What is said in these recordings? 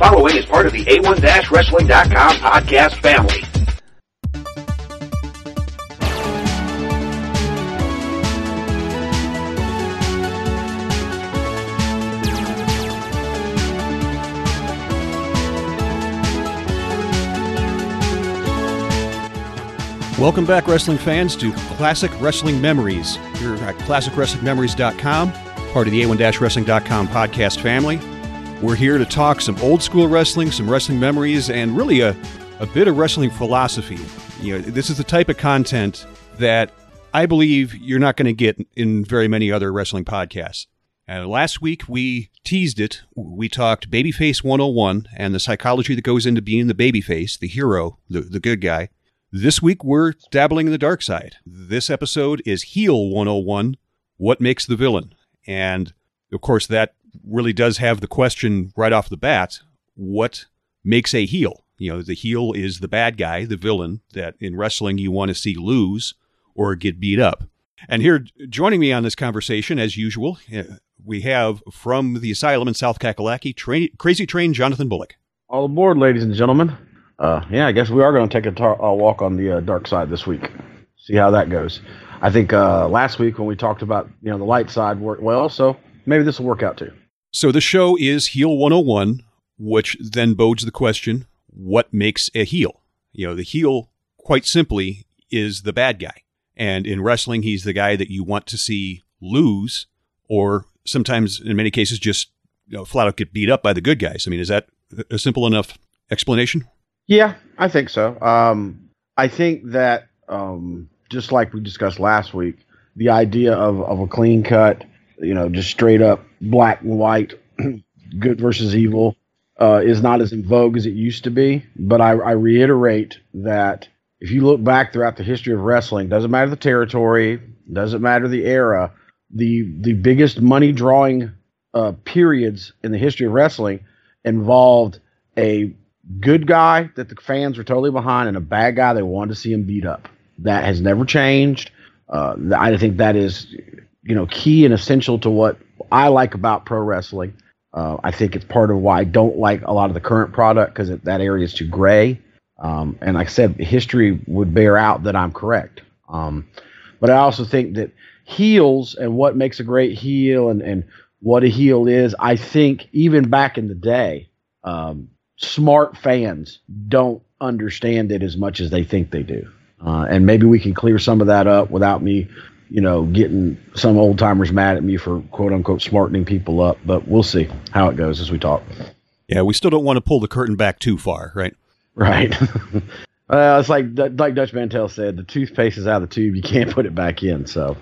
following is part of the A1-Wrestling.com podcast family. Welcome back, wrestling fans, to Classic Wrestling Memories here at ClassicWrestlingMemories.com, part of the A1-Wrestling.com podcast family. We're here to talk some old school wrestling, some wrestling memories, and really a, a bit of wrestling philosophy. You know, this is the type of content that I believe you're not going to get in very many other wrestling podcasts. Uh, last week we teased it. We talked Babyface 101 and the psychology that goes into being the babyface, the hero, the, the good guy. This week we're dabbling in the dark side. This episode is Heel 101 What Makes the Villain? And of course, that really does have the question right off the bat what makes a heel? You know, the heel is the bad guy, the villain that in wrestling you want to see lose or get beat up. And here, joining me on this conversation, as usual, uh, we have from the asylum in South Kakalaki, Crazy Train Jonathan Bullock. All aboard, ladies and gentlemen uh, yeah, I guess we are going to take a, tar- a walk on the uh, dark side this week. See how that goes. I think uh, last week when we talked about you know the light side worked well, so maybe this will work out too. So the show is Heel 101, which then bodes the question: What makes a heel? You know, the heel, quite simply, is the bad guy, and in wrestling, he's the guy that you want to see lose, or sometimes, in many cases, just you know, flat out get beat up by the good guys. I mean, is that a simple enough explanation? Yeah, I think so. Um, I think that um, just like we discussed last week, the idea of, of a clean cut, you know, just straight up black and white, good versus evil, uh, is not as in vogue as it used to be. But I, I reiterate that if you look back throughout the history of wrestling, doesn't matter the territory, doesn't matter the era, the the biggest money drawing uh, periods in the history of wrestling involved a good guy that the fans were totally behind and a bad guy they wanted to see him beat up. That has never changed. Uh, I think that is, you know, key and essential to what I like about pro wrestling. Uh, I think it's part of why I don't like a lot of the current product because that area is too gray. Um, and like I said, history would bear out that I'm correct. Um, but I also think that heels and what makes a great heel and, and what a heel is, I think even back in the day, um, smart fans don't understand it as much as they think they do. Uh, and maybe we can clear some of that up without me, you know, getting some old timers mad at me for quote unquote smartening people up. But we'll see how it goes as we talk. Yeah, we still don't want to pull the curtain back too far, right? Right. uh, it's like like Dutch Mantell said, the toothpaste is out of the tube. You can't put it back in. So,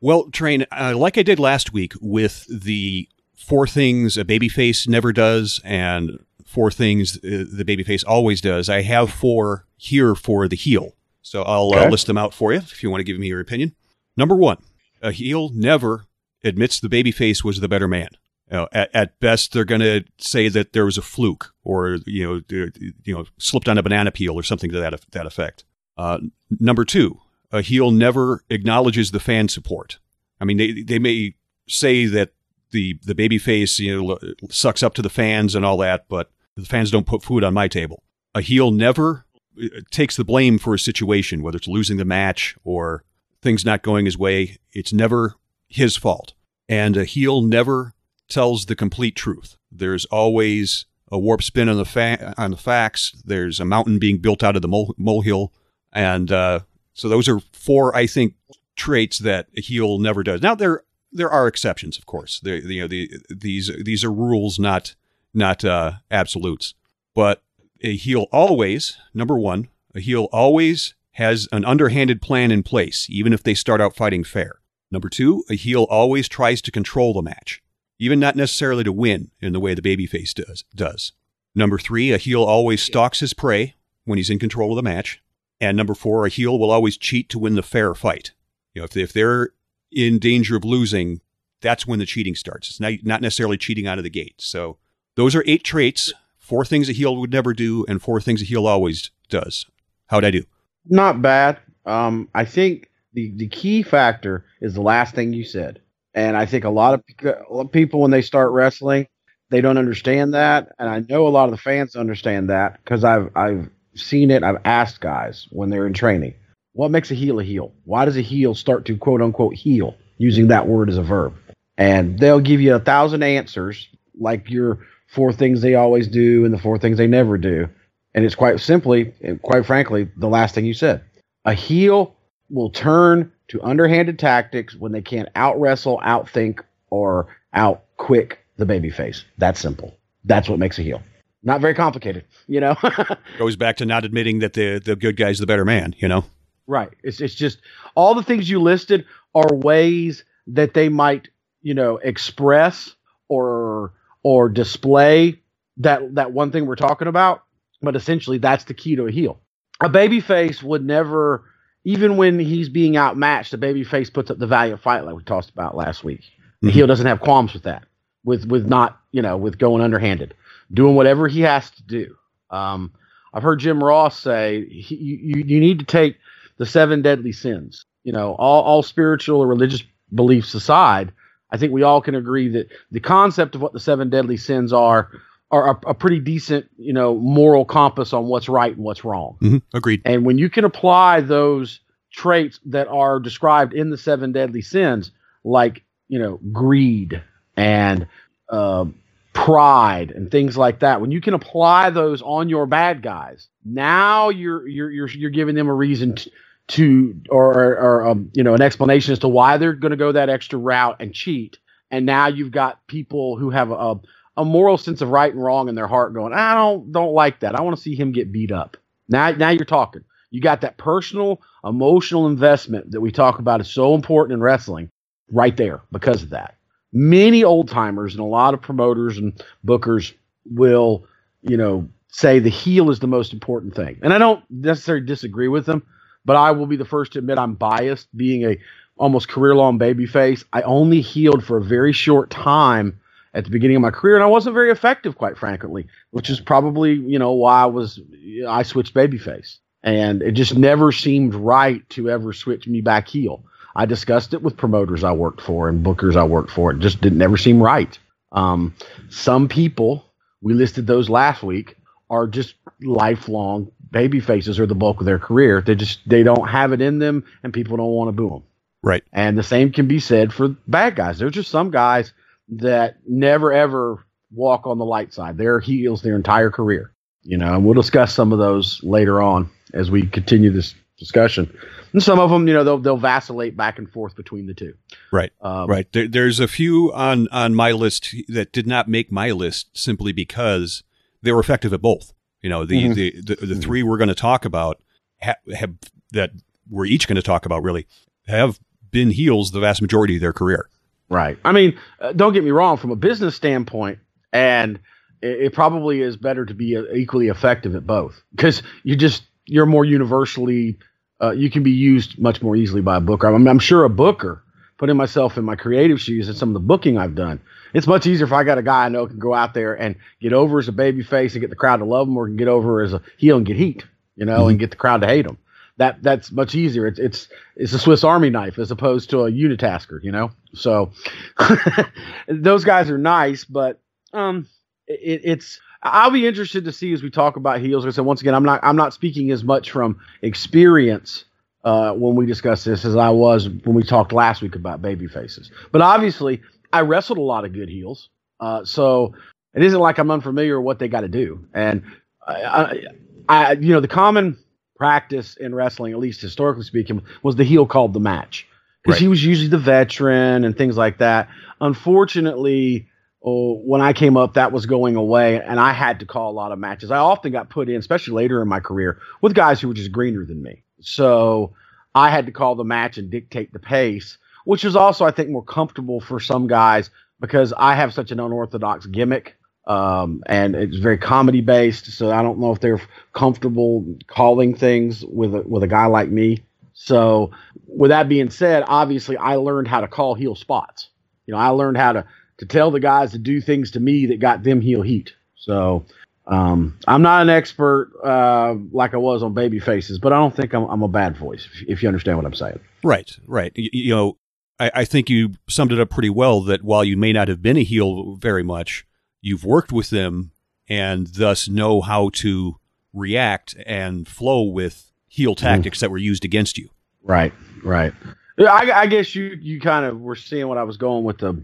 well, train uh, like I did last week with the four things a babyface never does and four things uh, the babyface always does. I have four here for the heel. So I'll uh, okay. uh, list them out for you if you want to give me your opinion. Number one, a heel never admits the babyface was the better man. At, at, best, they're going to say that there was a fluke or you know, you know, slipped on a banana peel or something to that that effect. Uh, number two, a heel never acknowledges the fan support. I mean, they they may say that the the babyface you know sucks up to the fans and all that, but the fans don't put food on my table. A heel never uh, takes the blame for a situation, whether it's losing the match or things not going his way. It's never his fault. And a heel never tells the complete truth. There's always a warp spin on the fa- on the facts. There's a mountain being built out of the mole- molehill, and uh, so those are four, I think, traits that a heel never does. Now there there are exceptions, of course. You know, the, these these are rules, not not uh, absolutes. But a heel always, number one, a heel always has an underhanded plan in place, even if they start out fighting fair. Number two, a heel always tries to control the match, even not necessarily to win in the way the babyface does. does. Number three, a heel always stalks his prey when he's in control of the match. And number four, a heel will always cheat to win the fair fight. You know, if, if they're in danger of losing, that's when the cheating starts. It's not, not necessarily cheating out of the gate. So those are eight traits, four things a heel would never do, and four things a heel always does. How'd I do? Not bad. Um, I think the, the key factor is the last thing you said. And I think a lot of people, when they start wrestling, They don't understand that, and I know a lot of the fans understand that because I've I've seen it. I've asked guys when they're in training, what makes a heel a heel? Why does a heel start to quote unquote heel using that word as a verb? And they'll give you a thousand answers, like your four things they always do and the four things they never do. And it's quite simply, and quite frankly, the last thing you said. A heel will turn to underhanded tactics when they can't out wrestle, outthink, or out quick the babyface. That's simple. That's what makes a heel. Not very complicated, you know. Goes back to not admitting that the the good guy's the better man, you know. Right. It's it's just all the things you listed are ways that they might, you know, express or or display that that one thing we're talking about. But essentially, that's the key to a heel. A babyface would never, even when he's being outmatched, a babyface puts up the valiant fight like we talked about last week. The mm-hmm. heel doesn't have qualms with that, with with not you know with going underhanded, doing whatever he has to do. Um, I've heard Jim Ross say he, you you need to take the seven deadly sins. You know, all all spiritual or religious beliefs aside, I think we all can agree that the concept of what the seven deadly sins are are a, a pretty decent, you know, moral compass on what's right and what's wrong. Mm-hmm. Agreed. And when you can apply those traits that are described in the seven deadly sins, like you know, greed and uh, pride and things like that, when you can apply those on your bad guys, now you're you're you're you're giving them a reason to, to or, or, or um, you know an explanation as to why they're going to go that extra route and cheat. And now you've got people who have a, a moral sense of right and wrong in their heart, going, I don't don't like that. I want to see him get beat up. Now now you're talking. You got that personal emotional investment that we talk about is so important in wrestling, right there because of that. Many old timers and a lot of promoters and bookers will, you know, say the heel is the most important thing. And I don't necessarily disagree with them, but I will be the first to admit I'm biased. Being a almost career long babyface, I only healed for a very short time at the beginning of my career, and I wasn't very effective, quite frankly, which is probably you know why I was I switched babyface, and it just never seemed right to ever switch me back heel. I discussed it with promoters I worked for and bookers I worked for. It just didn't never seem right. Um, some people we listed those last week are just lifelong baby faces or the bulk of their career. They just they don't have it in them, and people don't want to boo them. Right. And the same can be said for bad guys. There's just some guys that never ever walk on the light side. They're heels their entire career. You know, and we'll discuss some of those later on as we continue this discussion. And some of them, you know, they'll they'll vacillate back and forth between the two. Right, um, right. There, there's a few on on my list that did not make my list simply because they were effective at both. You know, the mm-hmm. the, the, the, three we're going to talk about ha- have that we're each going to talk about really have been heels the vast majority of their career. Right. I mean, uh, don't get me wrong. From a business standpoint, and it, it probably is better to be uh, equally effective at both because you just you're more universally uh, you can be used much more easily by a booker. I mean, I'm sure a booker putting myself in my creative shoes and some of the booking I've done it's much easier if I got a guy I know can go out there and get over as a baby face and get the crowd to love him, or can get over as a heel and get heat, you know, mm-hmm. and get the crowd to hate him. That that's much easier. It's it's it's a Swiss Army knife as opposed to a unitasker, you know. So those guys are nice, but um, it, it's I'll be interested to see as we talk about heels. Like I said once again, I'm not I'm not speaking as much from experience uh, when we discuss this as I was when we talked last week about baby faces. But obviously, I wrestled a lot of good heels, uh, so it isn't like I'm unfamiliar with what they got to do. And I, I, I, you know, the common practice in wrestling, at least historically speaking, was the heel called the match because right. he was usually the veteran and things like that. Unfortunately, oh, when I came up, that was going away, and I had to call a lot of matches. I often got put in, especially later in my career, with guys who were just greener than me. So I had to call the match and dictate the pace which is also I think more comfortable for some guys because I have such an unorthodox gimmick. Um, and it's very comedy based, so I don't know if they're comfortable calling things with a, with a guy like me. So, with that being said, obviously I learned how to call heel spots. You know, I learned how to to tell the guys to do things to me that got them heel heat. So, um, I'm not an expert uh, like I was on baby faces, but I don't think I'm, I'm a bad voice. If, if, you understand what I'm saying. Right, right. You, you know, I, I think you summed it up pretty well that while you may not have been a heel very much, you've worked with them and thus know how to react and flow with heel tactics that were used against you. Right, right. I, I guess you you kind of were seeing what I was going with the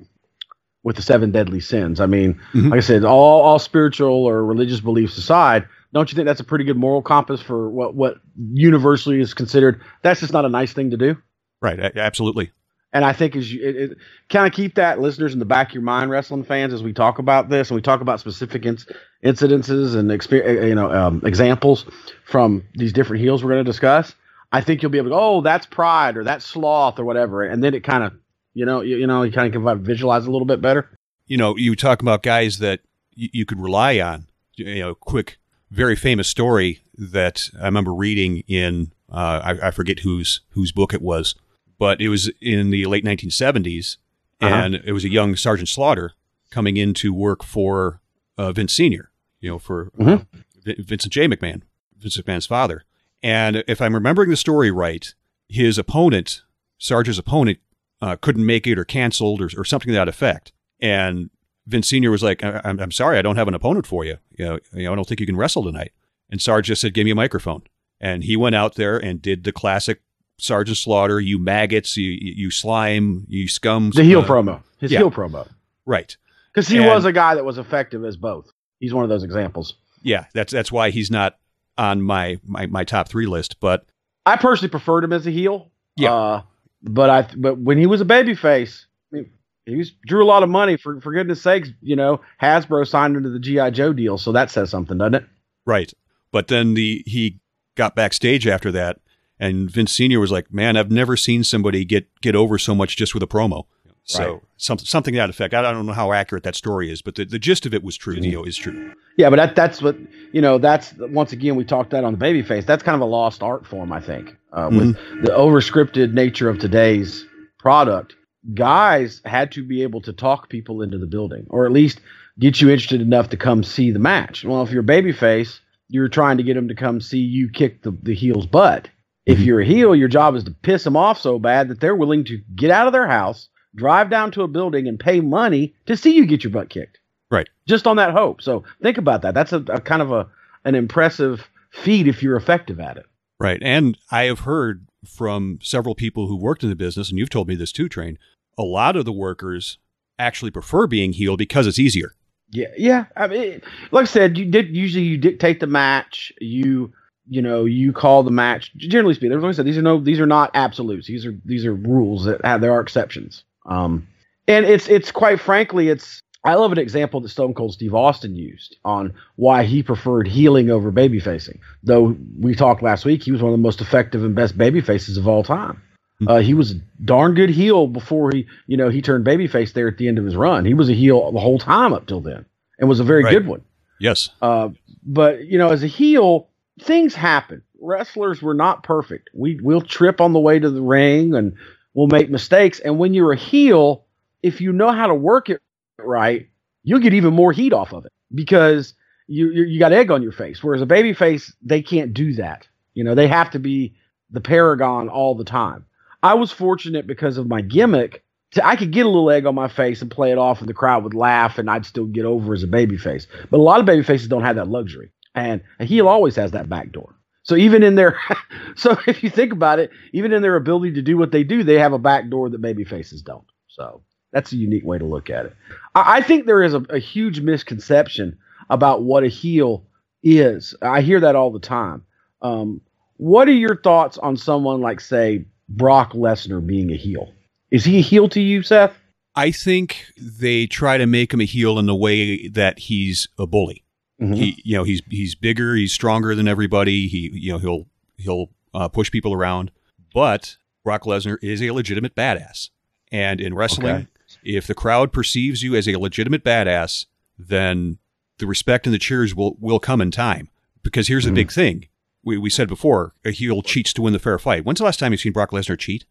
with the seven deadly sins. I mean, Mhm. like I said, all all spiritual or religious beliefs aside, don't you think that's a pretty good moral compass for what what universally is considered? That's just not a nice thing to do. Right. absolutely. And I think as you it, it, kind of keep that listeners in the back of your mind, wrestling fans, as we talk about this and we talk about specific inc- incidences and exper- you know um, examples from these different heels we're going to discuss. I think you'll be able to, go, oh, that's pride or that's sloth or whatever, and then it kind of, you know, you, you know, you kind of can visualize a little bit better. You know, you talk about guys that you, you could rely on. You know, quick, very famous story that I remember reading in uh, I, I forget whose whose book it was, but it was in the late 1970s, Uh-huh. and it was a young Sergeant Slaughter coming in to work for uh, Vince Senior. You know, for uh, Mhm. Vin- Vincent J. McMahon, Vince McMahon's father. And if I'm remembering the story right, his opponent, Sarge's opponent, uh, couldn't make it or canceled or, or something to that effect. And Vince Senior was like, I- I'm, "I'm sorry, I don't have an opponent for you. You know, you know, I don't think you can wrestle tonight." And Sarge just said, "Give me a microphone." And he went out there and did the classic Sergeant Slaughter: "You maggots, you you slime, you scum." The heel uh, promo, his yeah. heel promo, right? because he And- was a guy that was effective as both. He's one of those examples. Yeah, that's that's why he's not on my my, my top three list. But I personally preferred him as a heel. Yeah. Uh, but I but when he was a babyface, I mean, he was, drew a lot of money. For for goodness sakes, you know, Hasbro signed into the GI Joe deal, so that says something, doesn't it? Right. But then the he got backstage after that, and Vince Senior was like, "Man, I've never seen somebody get get over so much just with a promo." So Right. something something to that effect. I don't know how accurate that story is, but the, the gist of it was true. You know, is true. Yeah, but that that's what you know. That's once again we talked that on the babyface. That's kind of a lost art form, I think, uh, with the overscripted nature of today's product. Guys had to be able to talk people into the building, or at least get you interested enough to come see the match. Well, if you're a babyface, you're trying to get them to come see you kick the, the heel's butt. If Mhm. you're a heel, your job is to piss them off so bad that they're willing to get out of their house, drive down to a building, and pay money to see you get your butt kicked Right. just on that hope. So think about that. That's a, a kind of a an impressive feat if you're effective at it. Right. And I have heard from several people who worked in the business, and you've told me this too, Train. A lot of the workers actually prefer being healed because it's easier. Yeah, yeah. I mean, like I said, you did usually you dictate the match. You you know you call the match. Generally speaking, like I said, these are no these are not absolutes. These are these are rules that have, there are exceptions. Um, and it's it's quite frankly it's I love an example that Stone Cold Steve Austin used on why he preferred healing over baby facing. Though we talked last week, he was one of the most effective and best baby faces of all time. Hmm. Uh, he was a darn good heel before he, you know, he turned babyface there at the end of his run. He was a heel the whole time up till then, and was a very Right. good one. Yes. Uh, but you know, as a heel, things happen. Wrestlers were not perfect. We we'll trip on the way to the ring, and we'll make mistakes. And when you're a heel, if you know how to work it right, you'll get even more heat off of it because you you, you got egg on your face. Whereas a baby face, they can't do that. You know, they have to be the paragon all the time. I was fortunate because of my gimmick. To, I could get a little egg on my face and play it off, and the crowd would laugh, and I'd still get over as a baby face. But a lot of baby faces don't have that luxury, and a heel always has that back door. So even in their, so if you think about it, even in their ability to do what they do, they have a back door that baby faces don't. So that's a unique way to look at it. I, I think there is a, a huge misconception about what a heel is. I hear that all the time. Um, what are your thoughts on someone like, say, Brock Lesnar being a heel? Is he a heel to you, Seth? I think they try to make him a heel in the way that he's a bully. Mhm. He, you know, he's he's bigger, he's stronger than everybody. He, you know, he'll he'll uh, push people around. But Brock Lesnar is a legitimate badass, and in wrestling, Okay. if the crowd perceives you as a legitimate badass, then the respect and the cheers will will come in time. Because here's the Mhm. big thing: we we said before, a heel cheats to win the fair fight. When's the last time you've seen Brock Lesnar cheat?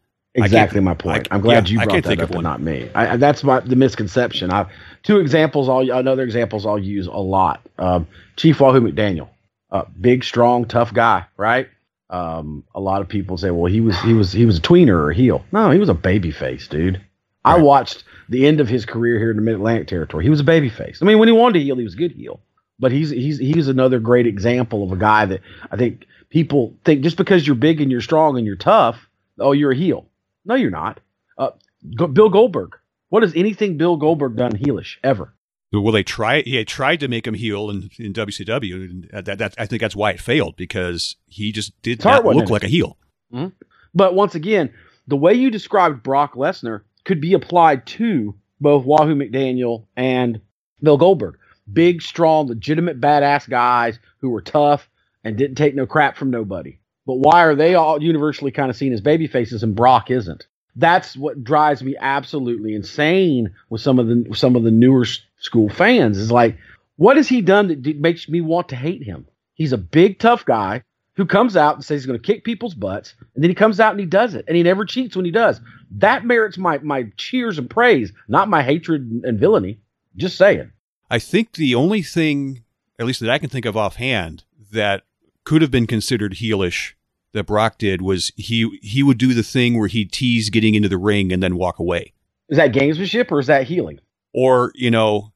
Exactly my point. I- am glad yeah, you I brought can't that think up of and one. not me. I, that's my the misconception. I two examples. I'll another examples I'll use a lot. Um, Chief Wahoo McDaniel, uh, big, strong, tough guy, right? Um, a lot of people say, well, he was he was he was a tweener or a heel. No, he was a baby face, dude. I watched the end of his career here in the Mid Atlantic territory. He was a baby face. I mean, when he wanted to heel, he was a good heel. But he's he's he's another great example of a guy that I think people think just because you're big and you're strong and you're tough, oh, you're a heel. No, you're not. Uh, Bill Goldberg. What has anything Bill Goldberg done heelish ever? Well, they try. He tried to make him heel in, in WCW. And that, that I think that's why it failed because he just did His heart not look like a heel. But once again, the way you described Brock Lesnar could be applied to both Wahoo McDaniel and Bill Goldberg. Big, strong, legitimate, badass guys who were tough and didn't take no crap from nobody. But why are they all universally kind of seen as baby faces and Brock isn't? That's what drives me absolutely insane with some of the some of the newer school fans. Is like, what has he done that makes me want to hate him? He's a big, tough guy who comes out and says he's going to kick people's butts, and then he comes out and he does it, and he never cheats when he does. That merits my my cheers and praise, not my hatred and, villainy. Just saying. I think the only thing, at least that I can think of offhand, that could have been considered heelish that Brock did was he he would do the thing where he'd tease getting into the ring and then walk away, Is that gamesmanship or is that healing? or you know,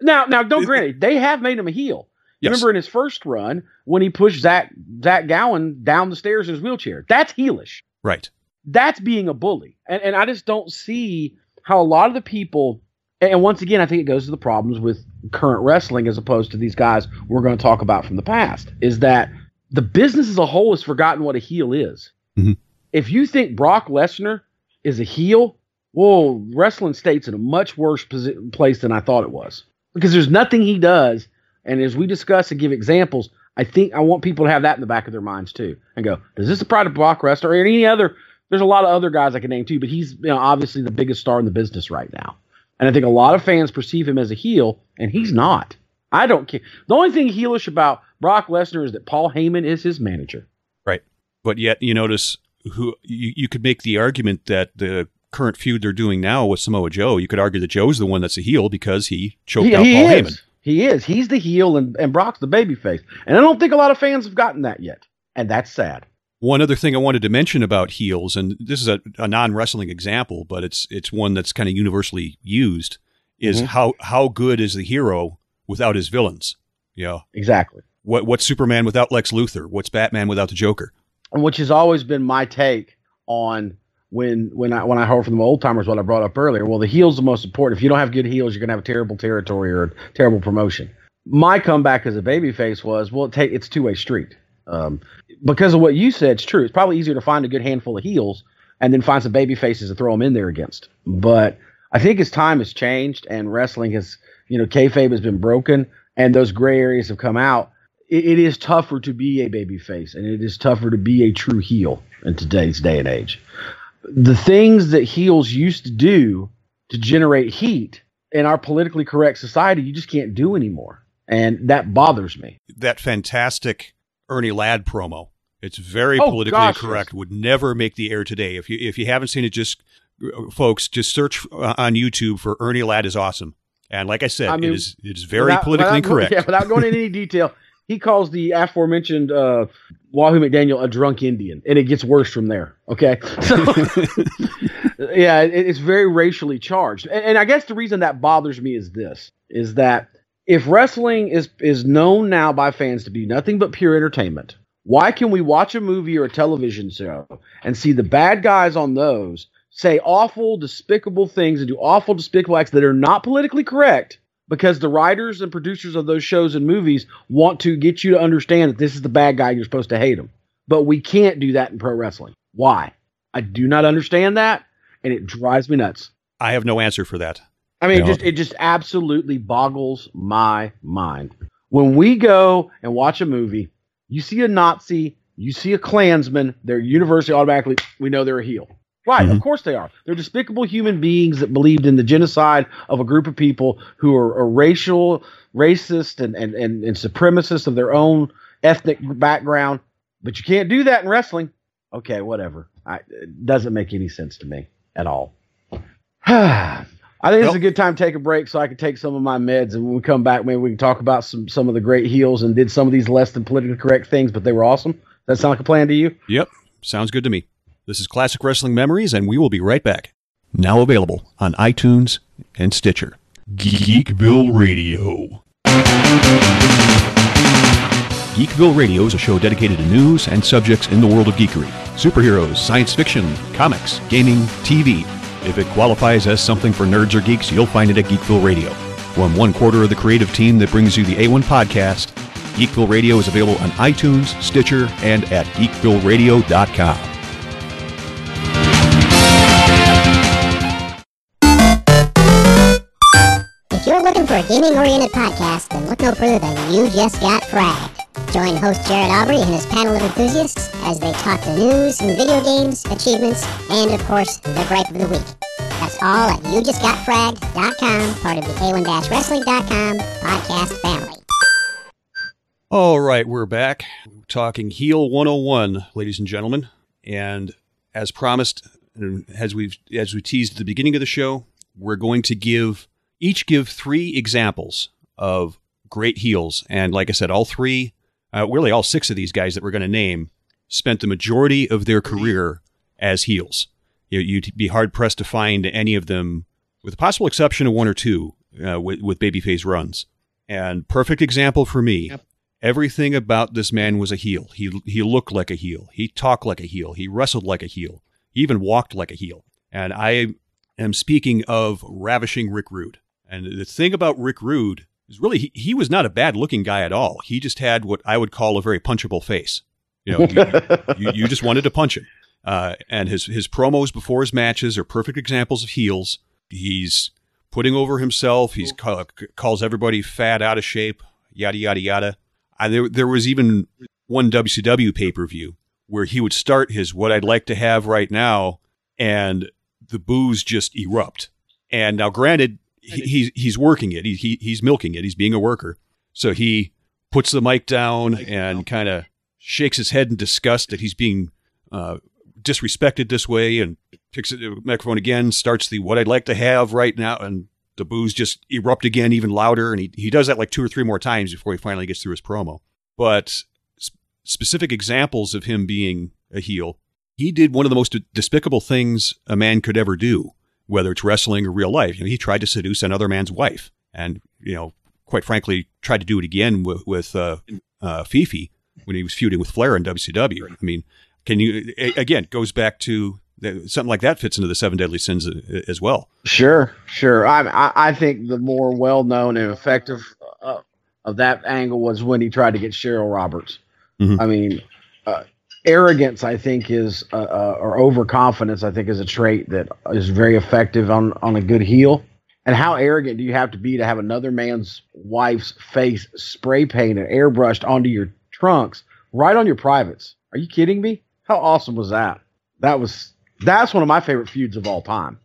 Now, now, don't grant it. They have made him a heel. Yes. Remember in his first run when he pushed Zach Zach Gowen down the stairs in his wheelchair? That's heelish. right? That's being a bully. And and I just don't see how a lot of the people and once again I think it goes to the problems with current wrestling as opposed to these guys we're going to talk about from the past is that the business as a whole has forgotten what a heel is. Mhm. If you think Brock Lesnar is a heel, whoa, wrestling state's in a much worse posi- place than I thought it was because there's nothing he does. And as we discuss and give examples, I think I want people to have that in the back of their minds too, and go, "Does this apply to Brock Lesnar or any other?" There's a lot of other guys I can name too, but he's you know, obviously the biggest star in the business right now, and I think a lot of fans perceive him as a heel, and he's not. I don't care. The only thing heelish about Brock Lesnar is that Paul Heyman is his manager. Right. But yet, you notice who you, you could make the argument that the current feud they're doing now with Samoa Joe, you could argue that Joe's the one that's a heel because he choked He, out he Paul is. Heyman. He is. He's the heel, and, and Brock's the babyface. And I don't think a lot of fans have gotten that yet, and that's sad. One other thing I wanted to mention about heels, and this is a, a non wrestling example, but it's it's one that's kind of universally used, is Mhm. how how good is the hero without his villains? Yeah. Exactly. What what's Superman without Lex Luthor? What's Batman without the Joker? which has always been my take on when when I when I heard from the old timers what I brought up earlier. Well, the heel's the most important. If you don't have good heels, you're gonna have a terrible territory or terrible promotion. My comeback as a babyface was well, it it's two way street. Um, because of what you said, it's true. It's probably easier to find a good handful of heels and then find some baby faces to throw them in there against. But I think as time has changed and wrestling has, you know, kayfabe has been broken and those gray areas have come out, it, it is tougher to be a baby face and it is tougher to be a true heel in today's day and age. The things that heels used to do to generate heat in our politically correct society, you just can't do anymore. And that bothers me. That fantastic Ernie Ladd promo. It's very Oh, politically gosh, incorrect. yes. Would never make the air today. If you if you haven't seen it, just uh, folks, just search uh, on YouTube for Ernie Ladd is awesome. And like I said, I mean, it is it is very Without- politically without incorrect. Yeah, without going into any detail, he calls the aforementioned uh, Wahoo McDaniel a drunk Indian, and it gets worse from there. Okay, so yeah, it, it's very racially charged, and, and I guess the reason that bothers me is this: is that if wrestling is is known now by fans to be nothing but pure entertainment, why can we watch a movie or a television show and see the bad guys on those say awful, despicable things and do awful, despicable acts that are not politically correct? Because the writers and producers of those shows and movies want to get you to understand that this is the bad guy you're supposed to hate him. But we can't do that in pro wrestling. Why? I do not understand that, and it drives me nuts. I have no answer for that. I mean, No. it just it just absolutely boggles my mind. When we go and watch a movie, you see a Nazi, you see a Klansman, they're universally automatically we know they're a heel. Right, of Mhm. course they are. They're despicable human beings that believed in the genocide of a group of people who are, are racial, racist, and, and, and, and supremacists of their own ethnic background. But you can't do that in wrestling. Okay, whatever. I, it doesn't make any sense to me at all. I think it's a good time to take a break so I can take some of my meds, and when we come back, maybe we can talk about some some of the great heels and did some of these less than politically correct things, but they were awesome. Does that sound like a plan to you? Yep, sounds good to me. This is Classic Wrestling Memories, and we will be right back. now available on iTunes and Stitcher. Geekville Radio. Geekville Radio is a show dedicated to news and subjects in the world of geekery superheroes, science fiction, comics, gaming, TV. If it qualifies as something for nerds or geeks, you'll find it at Geekville Radio. From one quarter of the creative team that brings you the A1 podcast, Geekville Radio is available on iTunes, Stitcher, and at geekvilleradio.com. for a gaming-oriented podcast, then look no further than You Just Got Fragged. Join host Jared Aubrey and his panel of enthusiasts as they talk the news and video games, achievements, and of course, the gripe of the week. That's all at youjustgotfragged.com, part of the A1-Wrestling.com podcast family. All right, we're back talking Heel 101, ladies and gentlemen. And as promised, as we've as we teased at the beginning of the show, we're going to give each give three examples of great heels. And like I said, all three, uh, really all six of these guys that we're going to name, spent the majority of their career as heels. You, you'd be hard pressed to find any of them, with the possible exception of one or two, uh, with, with babyface runs. And perfect example for me. Yep. Everything about this man was a heel. He he looked like a heel. He talked like a heel. He wrestled like a heel. He even walked like a heel. And I am speaking of ravishing Rick Rude. And the thing about Rick Rude is really he, he was not a bad looking guy at all. He just had what I would call a very punchable face. You know, you, you, you just wanted to punch him. Uh, and his his promos before his matches are perfect examples of heels. He's putting over himself. He's call, calls everybody fat, out of shape, yada yada yada. I, there there was even one WCW pay per view where he would start his "What I'd Like to Have Right Now," and the boos just erupt. And now, granted, he, he's he's working it. He, he he's milking it. He's being a worker. So he puts the mic down and kind of shakes his head in disgust that he's being uh, disrespected this way, and picks the microphone again, starts the "What I'd Like to Have Right Now," and the boos just erupt again, even louder. And he he does that like two or three more times before he finally gets through his promo. But sp- specific examples of him being a heel, he did one of the most despicable things a man could ever do, whether it's wrestling or real life. You know, he tried to seduce another man's wife, and you know, quite frankly, tried to do it again with, with uh, uh, Fifi when he was feuding with Flair in WCW. I mean, can you again goes back to something like that fits into the seven deadly sins as well. Sure, sure. I, I I think the more well known and effective uh, of that angle was when he tried to get Cheryl Roberts. Mhm. I mean, uh, arrogance, I think, is uh, uh, or overconfidence, I think, is a trait that is very effective on on a good heel. And how arrogant do you have to be to have another man's wife's face spray painted, airbrushed onto your trunks, right on your privates? Are you kidding me? How awesome was that? That was that's one of my favorite feuds of all time.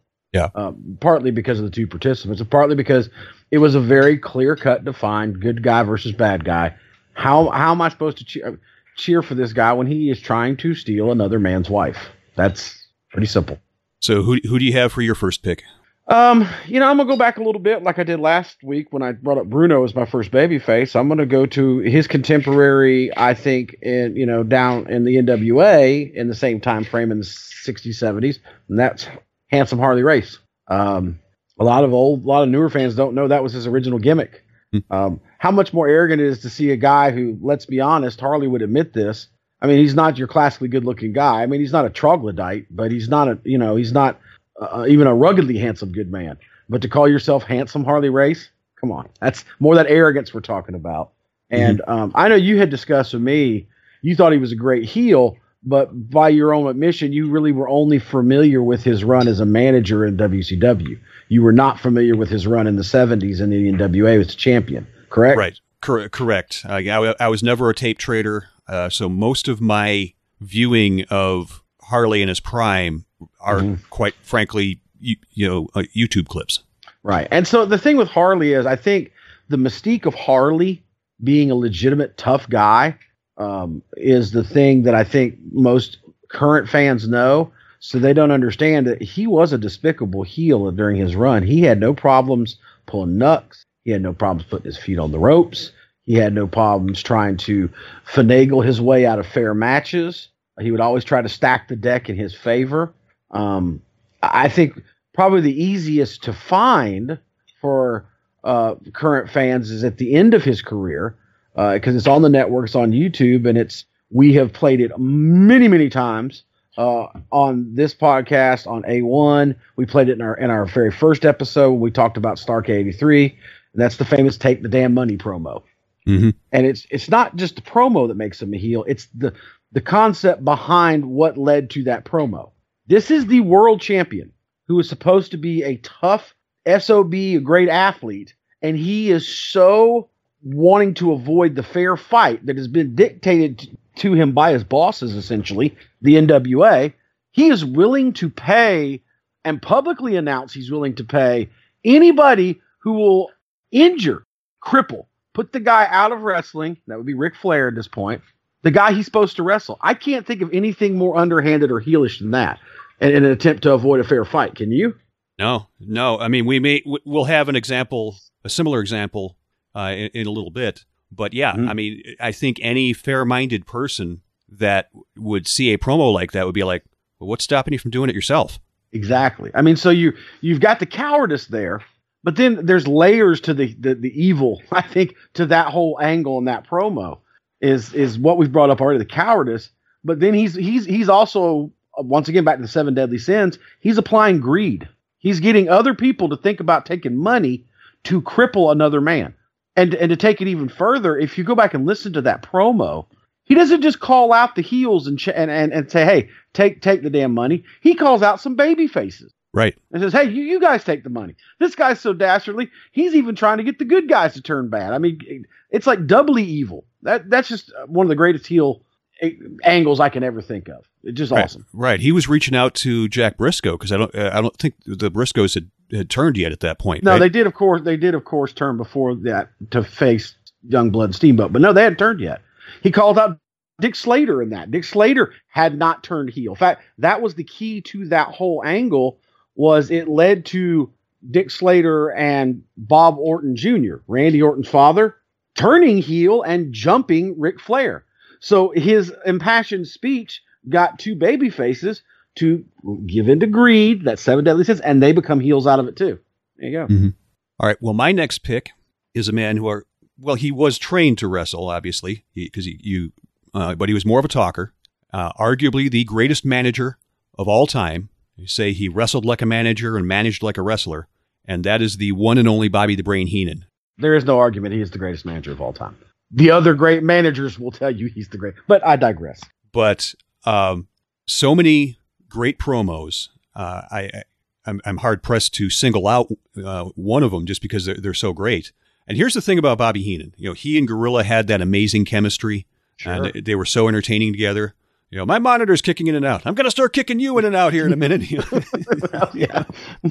Um, partly because of the two participants, and partly because it was a very clear cut, defined good guy versus bad guy. How how am I supposed to cheer cheer for this guy when he is trying to steal another man's wife? That's pretty simple. So who who do you have for your first pick? Um, you know, I'm gonna go back a little bit, like I did last week when I brought up Bruno as my first baby face. I'm gonna go to his contemporary, I think, in you know, down in the NWA in the same time frame in the 60s, 70s, and that's Handsome Harley Race. Um, a lot of old, a lot of newer fans don't know that was his original gimmick. Um, how much more arrogant it is to see a guy who, let's be honest, Harley would admit this. I mean, he's not your classically good-looking guy. I mean, he's not a troglodyte, but he's not a, you know, he's not uh, even a ruggedly handsome good man. But to call yourself handsome Harley Race, come on, that's more that arrogance we're talking about. And um, I know you had discussed with me, you thought he was a great heel, but by your own admission, you really were only familiar with his run as a manager in WCW. You were not familiar with his run in the 70s in the NWA as a champion, correct? Right. Cor- correct. Uh, I, I was never a tape trader, uh, so most of my viewing of Harley in his prime are, Mhm. quite frankly, you, you know, uh, YouTube clips. Right. And so the thing with Harley is, I think the mystique of Harley being a legitimate tough guy um, is the thing that I think most current fans know. So they don't understand that he was a despicable heel during his run. He had no problems pulling nuts. He had no problems putting his feet on the ropes. He had no problems trying to finagle his way out of fair matches. He would always try to stack the deck in his favor. Um, I think probably the easiest to find for uh, current fans is at the end of his career because it's on the networks on YouTube and it's we have played it many many times uh, on this podcast on A1. We played it in our in our very first episode when we talked about Starrcade 83, and that's the famous "Take the Damn Money" promo. Mhm. And it's it's not just the promo that makes him a heel; it's the the concept behind what led to that promo. This is the world champion who is supposed to be a tough SOB, a great athlete, and he is so wanting to avoid the fair fight that has been dictated to him by his bosses, essentially, the NWA. He is willing to pay and publicly announce he's willing to pay anybody who will injure, cripple, put the guy out of wrestling. That would be Ric Flair at this point. The guy he's supposed to wrestle. I can't think of anything more underhanded or heelish than that in, in an attempt to avoid a fair fight. Can you? No, no. I mean, we may we'll have an example, a similar example, uh, in, in a little bit. But yeah, Mhm. I mean, I think any fair-minded person that would see a promo like that would be like, well, "What's stopping you from doing it yourself?" Exactly. I mean, so you you've got the cowardice there, but then there's layers to the, the the evil. I think to that whole angle in that promo is is what we've brought up already, the cowardice. But then he's he's he's also uh, once again back to the seven deadly sins. He's applying greed. He's getting other people to think about taking money to cripple another man. And and to take it even further, if you go back and listen to that promo, he doesn't just call out the heels and ch- and, and and say, "Hey, take take the damn money." He calls out some baby faces Right. and says, "Hey, you, you guys take the money." This guy's so dastardly. He's even trying to get the good guys to turn bad. I mean, it's like doubly evil. That that's just one of the greatest heel eh, angles I can ever think of. It's just Right. awesome. Right. He was reaching out to Jack Brisco because I don't, I don't think the Briscos had, had turned yet at that point. No, right? they did, of course. They did, of course, turn before that to face Youngblood Steamboat, but no, they hadn't turned yet. He called out Dick Slater in that. Dick Slater had not turned heel. In fact, that was the key to that whole angle. Was it led to Dick Slater and Bob Orton Jr., Randy Orton's father, turning heel and jumping Ric Flair. So his impassioned speech got two baby faces to give in to greed, that seven deadly sins, and they become heels out of it too. There you go. All right. Well, my next pick is a man who are well, he was trained to wrestle, obviously, because you, uh, but he was more of a talker. Uh, arguably the greatest manager of all time. You say he wrestled like a manager and managed like a wrestler, and that is the one and only Bobby the Brain Heenan. There is no argument. He is the greatest manager of all time. The other great managers will tell you he's the great, but I digress. But um, so many great promos. Uh, I, I I'm, I'm hard pressed to single out uh, one of them just because they're, they're so great. And here's the thing about Bobby Heenan. You know, he and Gorilla had that amazing chemistry. Sure. And they were so entertaining together. You know, my monitor's kicking in and out. I'm going to start kicking you in and out here in a minute. Well, yeah,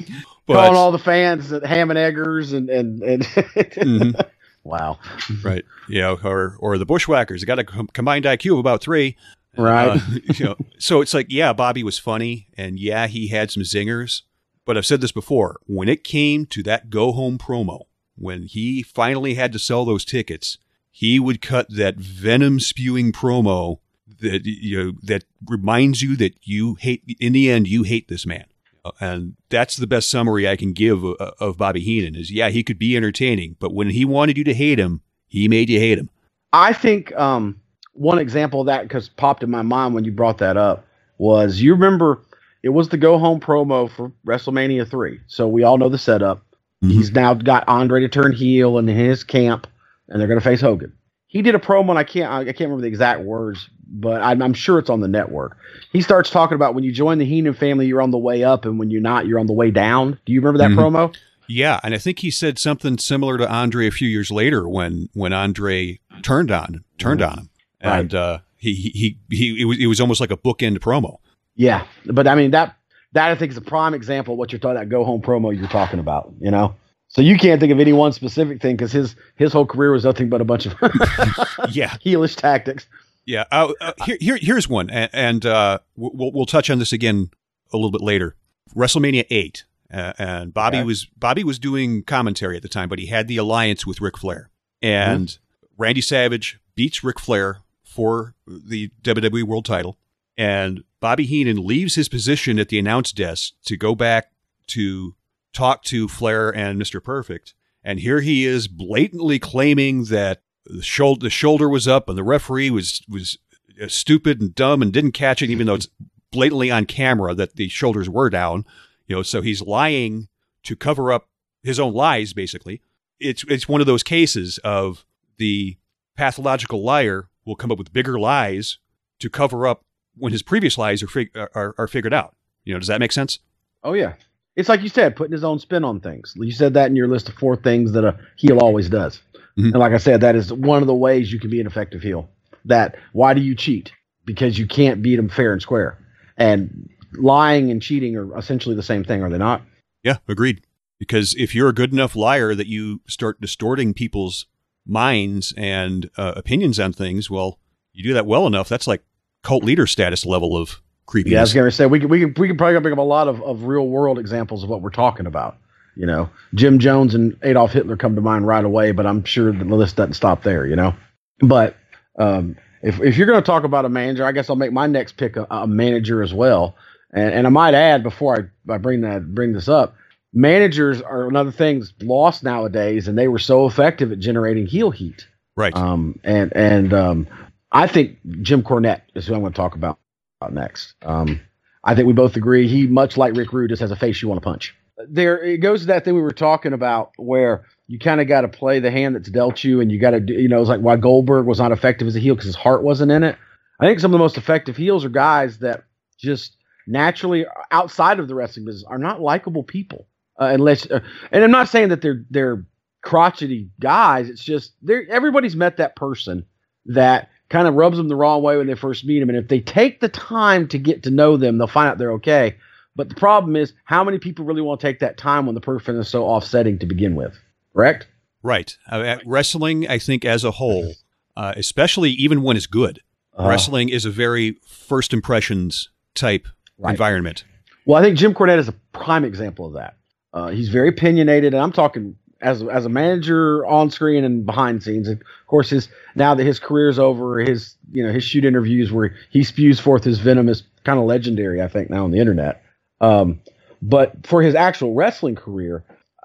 but, calling all the fans at Ham and Eggers and and, and Mhm. wow, right, know, or or the Bushwhackers. They got a combined IQ of about three. right? Uh, you know, so it's like, yeah, Bobby was funny, and yeah, he had some zingers. But I've said this before: when it came to that go home promo, when he finally had to sell those tickets, he would cut that venom spewing promo that you know that reminds you that you hate. In the end, you hate this man, Uh, and that's the best summary I can give of, of Bobby Heenan. Is yeah, he could be entertaining, but when he wanted you to hate him, he made you hate him. I think um, one example of that because popped in my mind when you brought that up was you remember it was the go home promo for WrestleMania three. So we all know the setup. Mhm. He's now got Andre to turn heel in his camp, and they're going to face Hogan. He did a promo, and I can't I can't remember the exact words, but I'm, I'm sure it's on the network. He starts talking about when you join the Heenan family, you're on the way up, and when you're not, you're on the way down. Do you remember that Mhm. promo? Yeah, and I think he said something similar to Andre a few years later when when Andre turned on turned on him, Right. and uh, he he he it was it was almost like a bookend promo. Yeah, but I mean that that I think is a prime example of what you're talking that go home promo you're talking about. You know, so you can't think of any one specific thing because his his whole career was nothing but a bunch of Yeah, heelish tactics. Yeah. Uh, uh, here, here here's one, and, and uh, we'll we'll touch on this again a little bit later. WrestleMania eight, uh, and Bobby Okay. was Bobby was doing commentary at the time, but he had the alliance with Ric Flair, and Randy Savage beats Ric Flair for the WWE World Title, and Bobby Heenan leaves his position at the announce desk to go back to talk to Flair and Mr. Perfect. And here he is blatantly claiming that the shoulder, the shoulder was up and the referee was, was uh, stupid and dumb and didn't catch it, even though it's blatantly on camera that the shoulders were down. You know, so he's lying to cover up his own lies, basically. It's, it's one of those cases of the pathological liar will come up with bigger lies to cover up when his previous lies are, fig- are, are figured out. You know, does that make sense? Oh yeah, it's like you said, putting his own spin on things. You said that in your list of four things that a heel always does. Mhm. And like I said, that is one of the ways you can be an effective heel. That why do you cheat? Because you can't beat them fair and square. And lying and cheating are essentially the same thing, are they not? Yeah, agreed. Because if you're a good enough liar that you start distorting people's minds and uh, opinions on things, well, you do that well enough. That's like cult leader status level of creepiness. Yeah, I was going to say we can we can we can probably bring up a lot of, of real world examples of what we're talking about. You know, Jim Jones and Adolf Hitler come to mind right away, but I'm sure the list doesn't stop there. You know, but um, if if you're going to talk about a manager, I guess I'll make my next pick a, a manager as well. And and I might add before I, I bring that bring this up, managers are another thing that's lost nowadays, and they were so effective at generating heel heat. right. Um, and and um, I think Jim Cornette is who I'm going to talk about, about next. Um, I think we both agree he, much like Rick Rude, just has a face you want to punch. There, it goes to that thing we were talking about where you kind of got to play the hand that's dealt you, and you got to, you know, it's like why Goldberg was not effective as a heel because his heart wasn't in it. I think some of the most effective heels are guys that just naturally outside of the wrestling business are not likable people, uh, unless. Uh, and I'm not saying that they're they're crotchety guys. It's just they're everybody's met that person that kind of rubs them the wrong way when they first meet them. And if they take the time to get to know them, they'll find out they're okay. But the problem is, how many people really want to take that time when the person is so offsetting to begin with? Correct? right. Uh, at wrestling, I think as a whole, uh, especially even when it's good, Uh, wrestling is a very first impressions type Right. environment. Well, I think Jim Cornette is a prime example of that. Uh, he's very opinionated, and I'm talking as as a manager on screen and behind scenes. Of course, his now that his career's over, his you know his shoot interviews where he spews forth his venom is kind of legendary. I think now on the internet. Um, but for his actual wrestling career,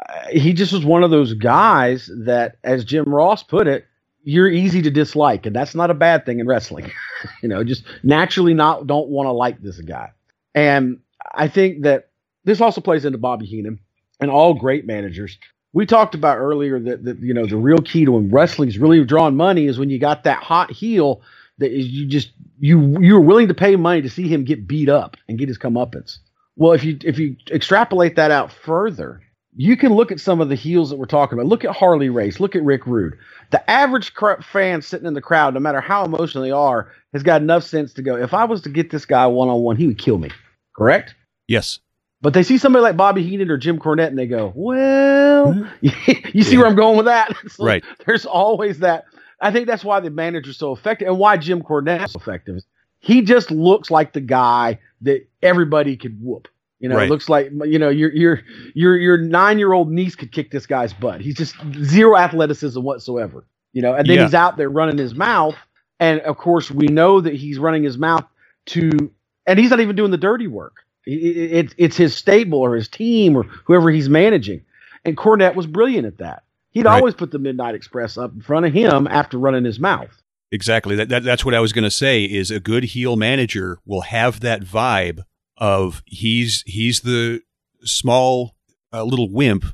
uh, he just was one of those guys that, as Jim Ross put it, you're easy to dislike, and that's not a bad thing in wrestling. you know, just naturally not don't want to like this guy. And I think that this also plays into Bobby Heenan and all great managers. We talked about earlier that, that you know the real key to when wrestling's really drawing money is when you got that hot heel that is you just you you're willing to pay money to see him get beat up and get his comeuppance. Well, if you if you extrapolate that out further, you can look at some of the heels that we're talking about. Look at Harley Race. Look at Rick Rude. The average fan sitting in the crowd, no matter how emotional they are, has got enough sense to go. If I was to get this guy one on one, he would kill me. Correct? Yes. But they see somebody like Bobby Heenan or Jim Cornette, and they go, "Well, hmm? you see where I'm going with that?" So Right. There's always that. I think that's why the manager's so effective, and why Jim Cornette is so effective. He just looks like the guy that everybody could whoop. You know, Right. it looks like you know your your your your nine year old niece could kick this guy's butt. He's just zero athleticism whatsoever. You know, and then Yeah. he's out there running his mouth, and of course we know that he's running his mouth to, and he's not even doing the dirty work. It, it, it's- it's his stable or his team or whoever he's managing. And Cornette was brilliant at that. He'd Right. always put the Midnight Express up in front of him after running his mouth. Exactly. That, that that's what I was going to say. Is a good heel manager will have that vibe of he's he's the small uh, little wimp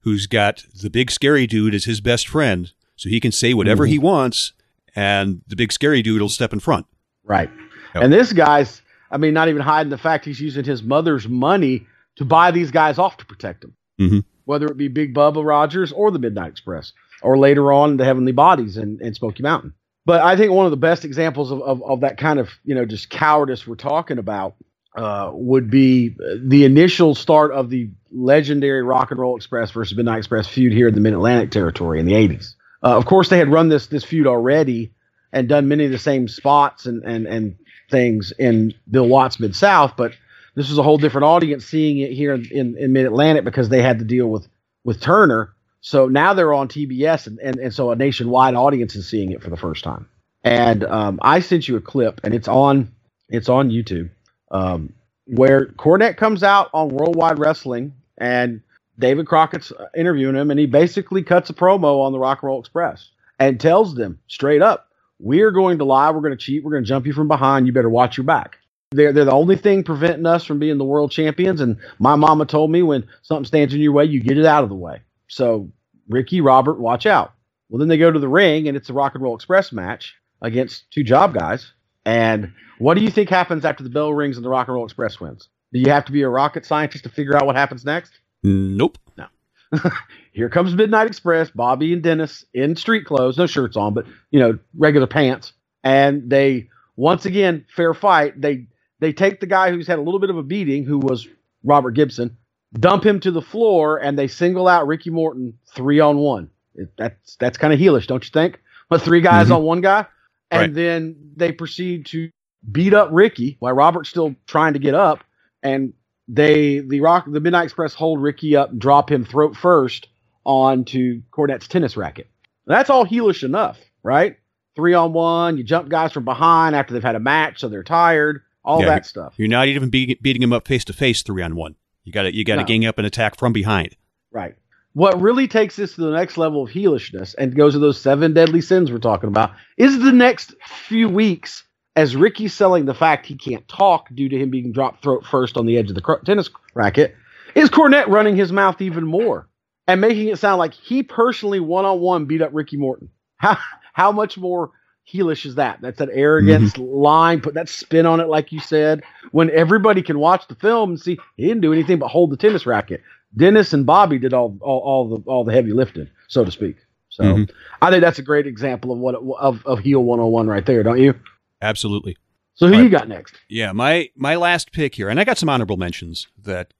who's got the big scary dude as his best friend, so he can say whatever Mhm. he wants, and the big scary dude will step in front. Right. Yep. And this guy's, I mean, not even hiding the fact he's using his mother's money to buy these guys off to protect them. Mhm. Whether it be Big Bubba Rogers or the Midnight Express, or later on the Heavenly Bodies in, in Smoky Mountain. But I think one of the best examples of, of, of that kind of, you know, just cowardice we're talking about uh, would be the initial start of the legendary Rock and Roll Express versus Midnight Express feud here in the Mid Atlantic territory in the 80s. Uh, of course, they had run this this feud already and done many of the same spots and, and, and things in Bill Watts Mid South, but this was a whole different audience seeing it here in, in, in Mid Atlantic because they had to deal with, with Turner. So now they're on TBS, and, and, and so a nationwide audience is seeing it for the first time. And um, I sent you a clip, and it's on it's on YouTube, um, where Cornette comes out on Worldwide Wrestling and David Crockett's uh, interviewing him, and he basically cuts a promo on the Rock and Roll Express and tells them straight up, "We're going to lie. We're going to cheat. We're going to jump you from behind. You better watch your back." They're they're the only thing preventing us from being the world champions. And my mama told me when something stands in your way, you get it out of the way. So Ricky, Robert, watch out. Well, then they go to the ring, and it's a Rock and Roll Express match against two job guys. And what do you think happens after the bell rings and the Rock and Roll Express wins? Do you have to be a rocket scientist to figure out what happens next? Nope. No. Here comes Midnight Express, Bobby and Dennis in street clothes, no shirts on, but you know, regular pants. And they once again, fair fight, they they take the guy who's had a little bit of a beating, who was Robert Gibson, dump him to the floor, and they single out Ricky Morton three on one. It, that's that's kind of heelish, don't you think? But three guys Mhm. on one guy, and Right. then they proceed to beat up Ricky while Robert's still trying to get up, and they the rock the Midnight Express hold Ricky up and drop him throat first onto Cornette's tennis racket. That's all heelish enough, right? Three on one, you jump guys from behind after they've had a match, so they're tired, all Yeah, that stuff. You're not even be- beating him up face to face three on one. You got to you got to No. gang up and attack from behind. Right. What really takes this to the next level of heelishness and goes to those seven deadly sins we're talking about is the next few weeks as Ricky's selling the fact he can't talk due to him being dropped throat first on the edge of the tennis racket. Is Cornette running his mouth even more and making it sound like he personally one on one beat up Ricky Morton? How how much more heelish is that? That's that arrogance line, put that spin on it, like you said, when everybody can watch the film and see he didn't do anything but hold the tennis racket. Dennis and Bobby did all, all, all the all the heavy lifting, so to speak. So Mhm. I think that's a great example of what of of heel 101 right there, don't you? Absolutely. So who you got next? Yeah, my my last pick here, and I got some honorable mentions that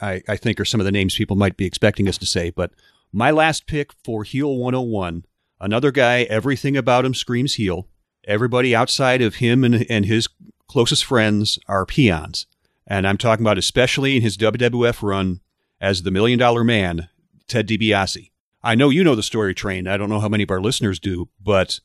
I I think are some of the names people might be expecting us to say, but my last pick for Heel 101, another guy, everything about him screams heel. Everybody outside of him and, and his closest friends are peons. And I'm talking about especially in his WWF run as the Million Dollar Man, Ted DiBiase. I know you know the story train. I don't know how many of our listeners do, but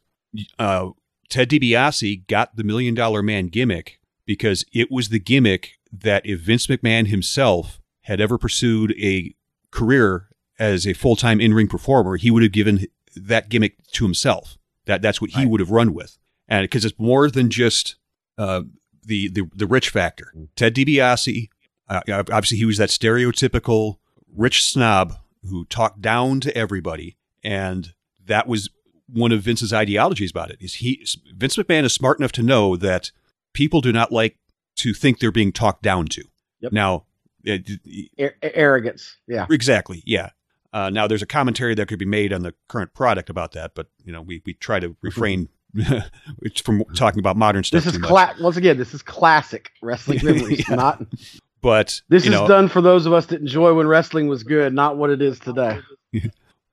uh, Ted DiBiase got the Million Dollar Man gimmick because it was the gimmick that if Vince McMahon himself had ever pursued a career as a full time in ring performer, he would have given that gimmick to himself. That that's what he Right. would have run with, and because it's more than just uh, the the the rich factor. Ted DiBiase, uh, obviously, he was that stereotypical rich snob who talked down to everybody, and that was one of Vince's ideologies about it. Is he Vince McMahon is smart enough to know that people do not like to think they're being talked down to. Yep. Now, it, Ar- arrogance. Yeah. Exactly. Yeah. Uh, now, there's a commentary that could be made on the current product about that, but you know, we, we try to refrain from talking about modern stuff. This is too cla- once again. This is classic wrestling memories. Yeah. Not But this you is know, done for those of us that enjoy when wrestling was good, not what it is today.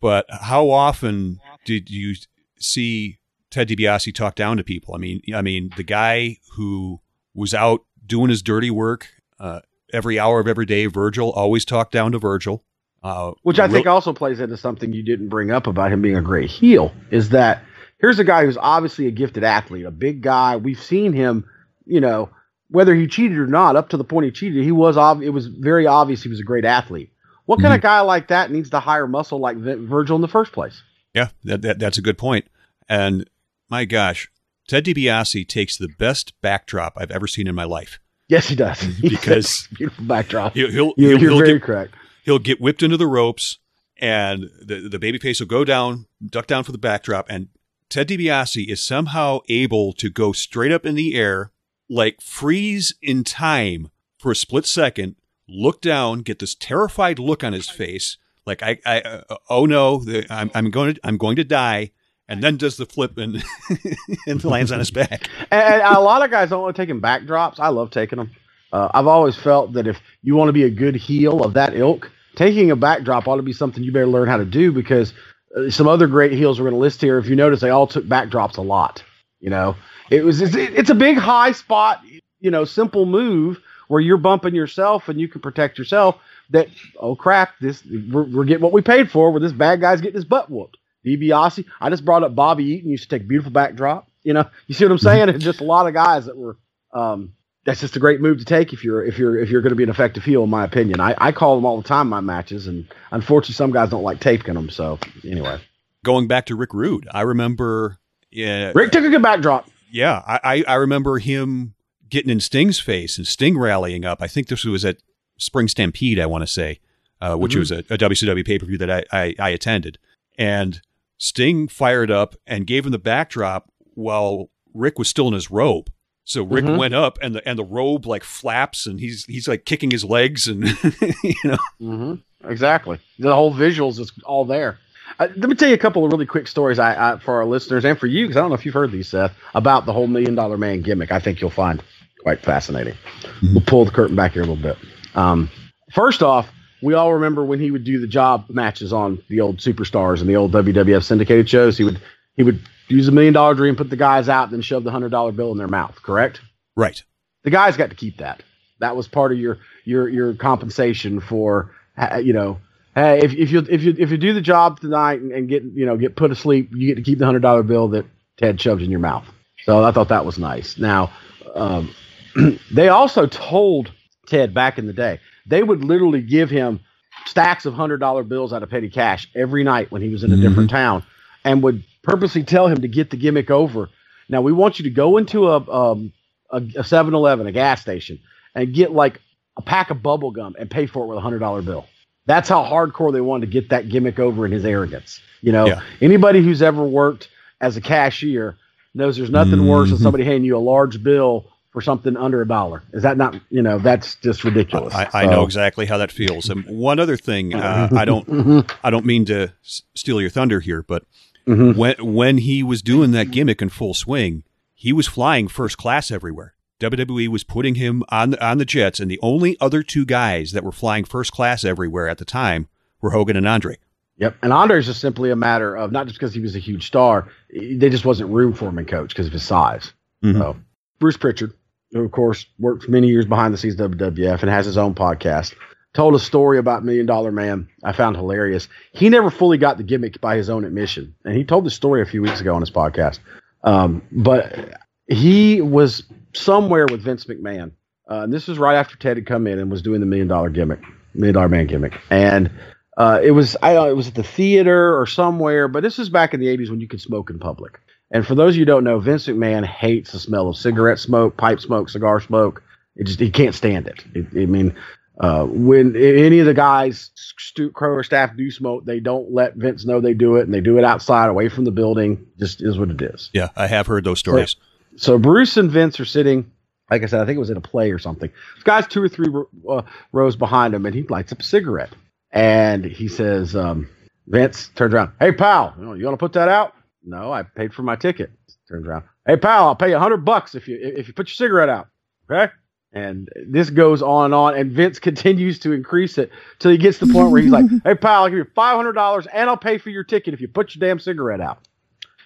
But how often did you see Ted DiBiase talk down to people? I mean, I mean, the guy who was out doing his dirty work uh, every hour of every day. Virgil always talked down to Virgil. Uh, Which I think also plays into something you didn't bring up about him being a great heel is that here's a guy who's obviously a gifted athlete, a big guy. We've seen him, you know, whether he cheated or not, up to the point he cheated, he was ob- it was very obvious he was a great athlete. What kind of guy like that needs to hire muscle like Vi- Virgil in the first place? Yeah, that, that that's a good point. And my gosh, Ted DiBiase takes the best backdrop I've ever seen in my life. Yes, he does. Because- beautiful backdrop. He'll he'll, You're, he'll, you're very get, correct. He'll get whipped into the ropes, and the the babyface will go down, duck down for the backdrop, and Ted DiBiase is somehow able to go straight up in the air, like freeze in time for a split second, look down, get this terrified look on his face, like I, I uh, oh no, I'm I'm going to I'm going to die, and then does the flip and and lands on his back. And, and a lot of guys don't want to take him backdrops. I love taking them. Uh, I've always felt that if you want to be a good heel of that ilk, taking a backdrop ought to be something you better learn how to do because uh, some other great heels we're going to list here. If you notice, they all took backdrops a lot. You know, it was it's, it's a big high spot. You know, simple move where you're bumping yourself and you can protect yourself. That oh crap, this we're, we're getting what we paid for. Where this bad guy's getting his butt whooped. DiBiase. I just brought up Bobby Eaton. Used to take a beautiful backdrop. You know, you see what I'm saying? It's just a lot of guys that were um, that's just a great move to take if you're if you're if you're going to be an effective heel, in my opinion. I, I call them all the time my matches, and unfortunately, some guys don't like taping them. So anyway, Going back to Rick Rude, I remember. Yeah, Rick took a good backdrop. yeah, I, I I remember him getting in Sting's face and Sting rallying up. I think this was at Spring Stampede, I want to say, uh, which Mhm. was a, a WCW pay per view that I, I I attended, and Sting fired up and gave him the backdrop while Rick was still in his robe. So Rick Mhm. went up and the and the robe like flaps and he's he's like kicking his legs and you know hmm Exactly. The whole visuals is all there. Uh, let me tell you a couple of really quick stories I, I for our listeners and for you because I don't know if you've heard these, Seth, about the whole Million Dollar Man gimmick. I think you'll find quite fascinating. We'll pull the curtain back here a little bit. Um, first off, we all remember when he would do the job matches on the old superstars and the old WWF syndicated shows. He would he would use a million dollar dream, put the guys out, then shove the hundred dollar bill in their mouth. Correct? right the guys got to keep that. That was part of your your your compensation for you know. Hey, if, if you if you if you do the job tonight and, and get you know get put asleep, you get to keep the hundred dollar bill that Ted shoved in your mouth. So I thought that was nice. Now, um, they also told Ted back in the day they would literally give him stacks of hundred dollar bills out of petty cash every night when he was in a different town, and would purposely tell him to get the gimmick over. Now we want you to go into a um, a, a 7-Eleven, a gas station, and get like a pack of bubble gum and pay for it with a hundred dollar bill. That's how hardcore they wanted to get that gimmick over in his arrogance. You know, Yeah. anybody who's ever worked as a cashier knows there's nothing worse than Mhm. somebody handing you a large bill for something under a dollar. Is that not? You know, that's just ridiculous. I, I So- know exactly how that feels. And one other thing, uh, I don't I don't mean to s- steal your thunder here, but mhm. when when he was doing that gimmick in full swing, he was flying first class everywhere. WWE was putting him on the, on the jets, and the only other two guys that were flying first class everywhere at the time were Hogan and Andre. Yep. And Andre's just simply a matter of not just because he was a huge star, they just wasn't room for him in coach because of his size. Mhm. So Bruce Pritchard, who of course worked many years behind the scenes of WWF and has his own podcast, told a story about Million Dollar Man I found hilarious. He never fully got the gimmick by his own admission. And he told the story a few weeks ago on his podcast. Um, but he was somewhere with Vince McMahon. Uh, and this was right after Ted had come in and was doing the Million Dollar gimmick, Million Dollar Man gimmick. And uh, it was I don't it was at the theater or somewhere, but this was back in the '80s when you could smoke in public. And for those of you who don't know, Vince McMahon hates the smell of cigarette smoke, pipe smoke, cigar smoke. It just he can't stand it. it I mean, uh, when any of the guys, Stu Crow staff do smoke, they don't let Vince know they do it, and they do it outside, away from the building. Just is what it is. Yeah, I have heard those stories. So Bruce and Vince are sitting, like I said, I think it was in a play or something. This guy's two or three uh, rows behind him, and he lights up a cigarette. And he says, um, Vince turns around, "Hey pal, you, know, you want to put that out?" No, I paid for my ticket. Turns around, "Hey pal, I'll pay you a hundred bucks if you if you put your cigarette out." Okay. And this goes on and on, and Vince continues to increase it till he gets to the point where he's like, "Hey pal, I'll give you five hundred dollars, and I'll pay for your ticket if you put your damn cigarette out."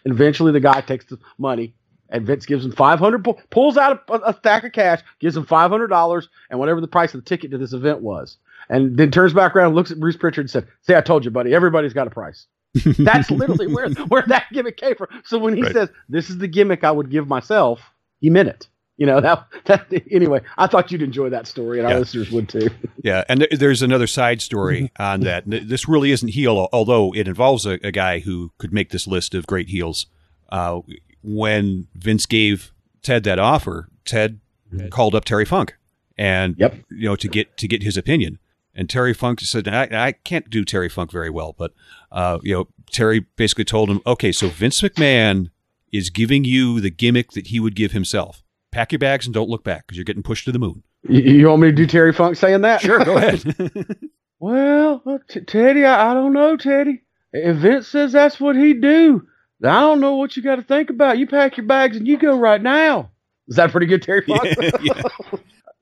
And eventually, the guy takes the money, and Vince gives him five hundred. Pull, pulls out a, a stack of cash, gives him five hundred dollars, and whatever the price of the ticket to this event was, and then turns back around, and looks at Bruce Pritchard, and said, "See, I told you, buddy. Everybody's got a price." That's literally where where that gimmick came from. So when he Right. says, "This is the gimmick I would give myself," he meant it. You know that that anyway. I thought you'd enjoy that story, and Yeah. our listeners would too. Yeah, and th- there's another side story on that. This really isn't heel, although it involves a, a guy who could make this list of great heels. Uh, when Vince gave Ted that offer, Ted called up Terry Funk, and Yep. you know to get to get his opinion. And Terry Funk said, "I, I can't do Terry Funk very well, but uh, you know Terry basically told him, okay, so Vince McMahon is giving you the gimmick that he would give himself. Pack your bags and don't look back because you're getting pushed to the moon." You, you want me to do Terry Funk saying that? Sure, go ahead. Well, T- Teddy, I, I don't know, Teddy. If Vince says that's what he'd do, I don't know what you got to think about. You pack your bags and you go right now. Is that pretty good, Terry Funk? yeah, yeah.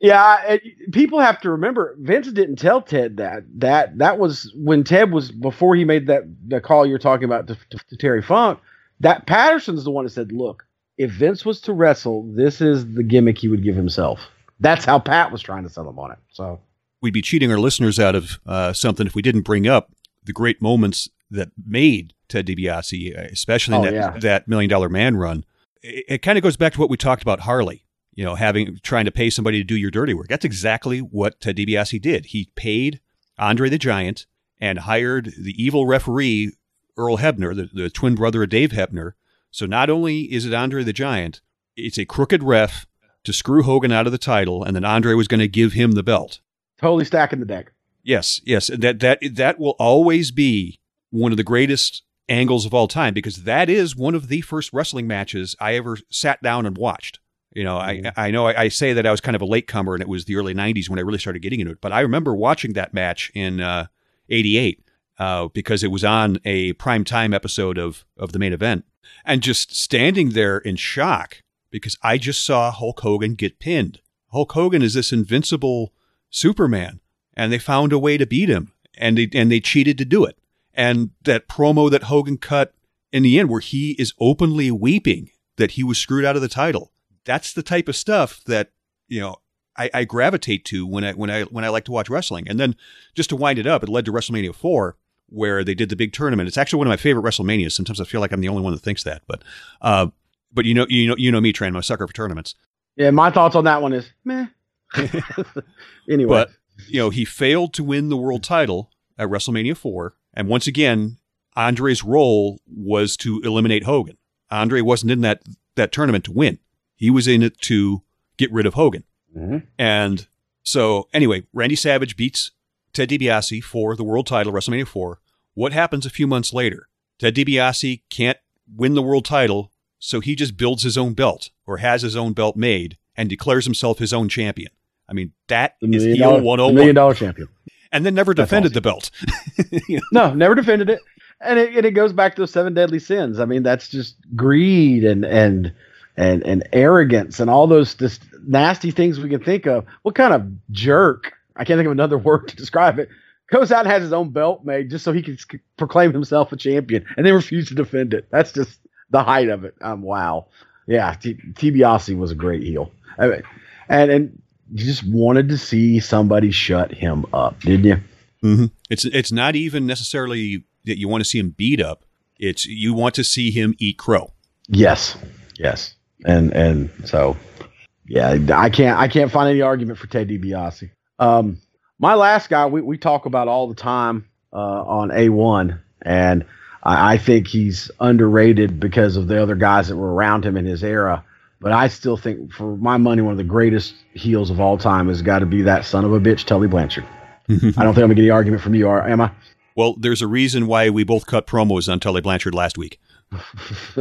Yeah, it, people have to remember Vince didn't tell Ted that. That that was when Ted was before he made that the call you're talking about to, to, to Terry Funk. Pat Patterson's the one that said, "Look, if Vince was to wrestle, this is the gimmick he would give himself." That's how Pat was trying to sell him on it. So we'd be cheating our listeners out of uh, something if we didn't bring up the great moments that made Ted DiBiase, uh, especially in Oh, that, yeah. that Million Dollar Man run. It, it kind of goes back to what we talked about Harley. you know, having trying to pay somebody to do your dirty work. That's exactly what Ted DiBiase did. He paid Andre the Giant and hired the evil referee Earl Hebner, the, the twin brother of Dave Hebner. So not only is it Andre the Giant, it's a crooked ref to screw Hogan out of the title, and then Andre was going to give him the belt. Totally stacking the deck. Yes, yes, that that that will always be one of the greatest angles of all time because that is one of the first wrestling matches I ever sat down and watched. You know, I mm-hmm. I know I, I say that I was kind of a latecomer and it was the early '90s when I really started getting into it, but I remember watching that match in uh, '88 uh, because it was on a prime time episode of of the main event, and just standing there in shock because I just saw Hulk Hogan get pinned. Hulk Hogan is this invincible Superman, and they found a way to beat him, and they and they cheated to do it. And that promo that Hogan cut in the end, where he is openly weeping that he was screwed out of the title, that's the type of stuff that you know I, I gravitate to when I when I when I like to watch wrestling. And then just to wind it up, it led to WrestleMania four, where they did the big tournament. It's actually one of my favorite WrestleManias. Sometimes I feel like I'm the only one that thinks that, but uh, but you know you know you know me, Train. I'm a sucker for tournaments. Yeah, my thoughts on that one is meh. anyway, But you know he failed to win the world title at WrestleMania four, and once again, Andre's role was to eliminate Hogan. Andre wasn't in that that tournament to win. He was in it to get rid of Hogan. Mhm. And so, anyway, Randy Savage beats Ted DiBiase for the world title, WrestleMania 4. What happens a few months later? Ted DiBiase can't win the world title, so he just builds his own belt or has his own belt made and declares himself his own champion. I mean, that the is million heel dollar, the 101. million oh dollar champion. And then never That's defended awesome. the belt. You know? No, never defended it. And it, and it goes back to the seven deadly sins. I mean, that's just greed and and and and arrogance and all those just nasty things we can think of. What kind of jerk? I can't think of another word to describe it. Goes out and has his own belt made just so he can proclaim himself a champion, and then refuse to defend it. That's just the height of it. Um, wow. Yeah, T- was a great heel. I mean, and and you just wanted to see somebody shut him up, didn't you? Mm-hmm. It's it's not even necessarily that you want to see him beat up. It's you want to see him eat crow. Yes, yes, and and so yeah, I can't I can't find any argument for Ted DiBiase. Um, my last guy we, we talk about all the time uh, on A one, and I, I think he's underrated because of the other guys that were around him in his era. But I still think, for my money, one of the greatest heels of all time has got to be that son of a bitch, Tully Blanchard. I don't think I'm gonna get any argument from you, are am I? Well, there's a reason why we both cut promos on Tully Blanchard last week.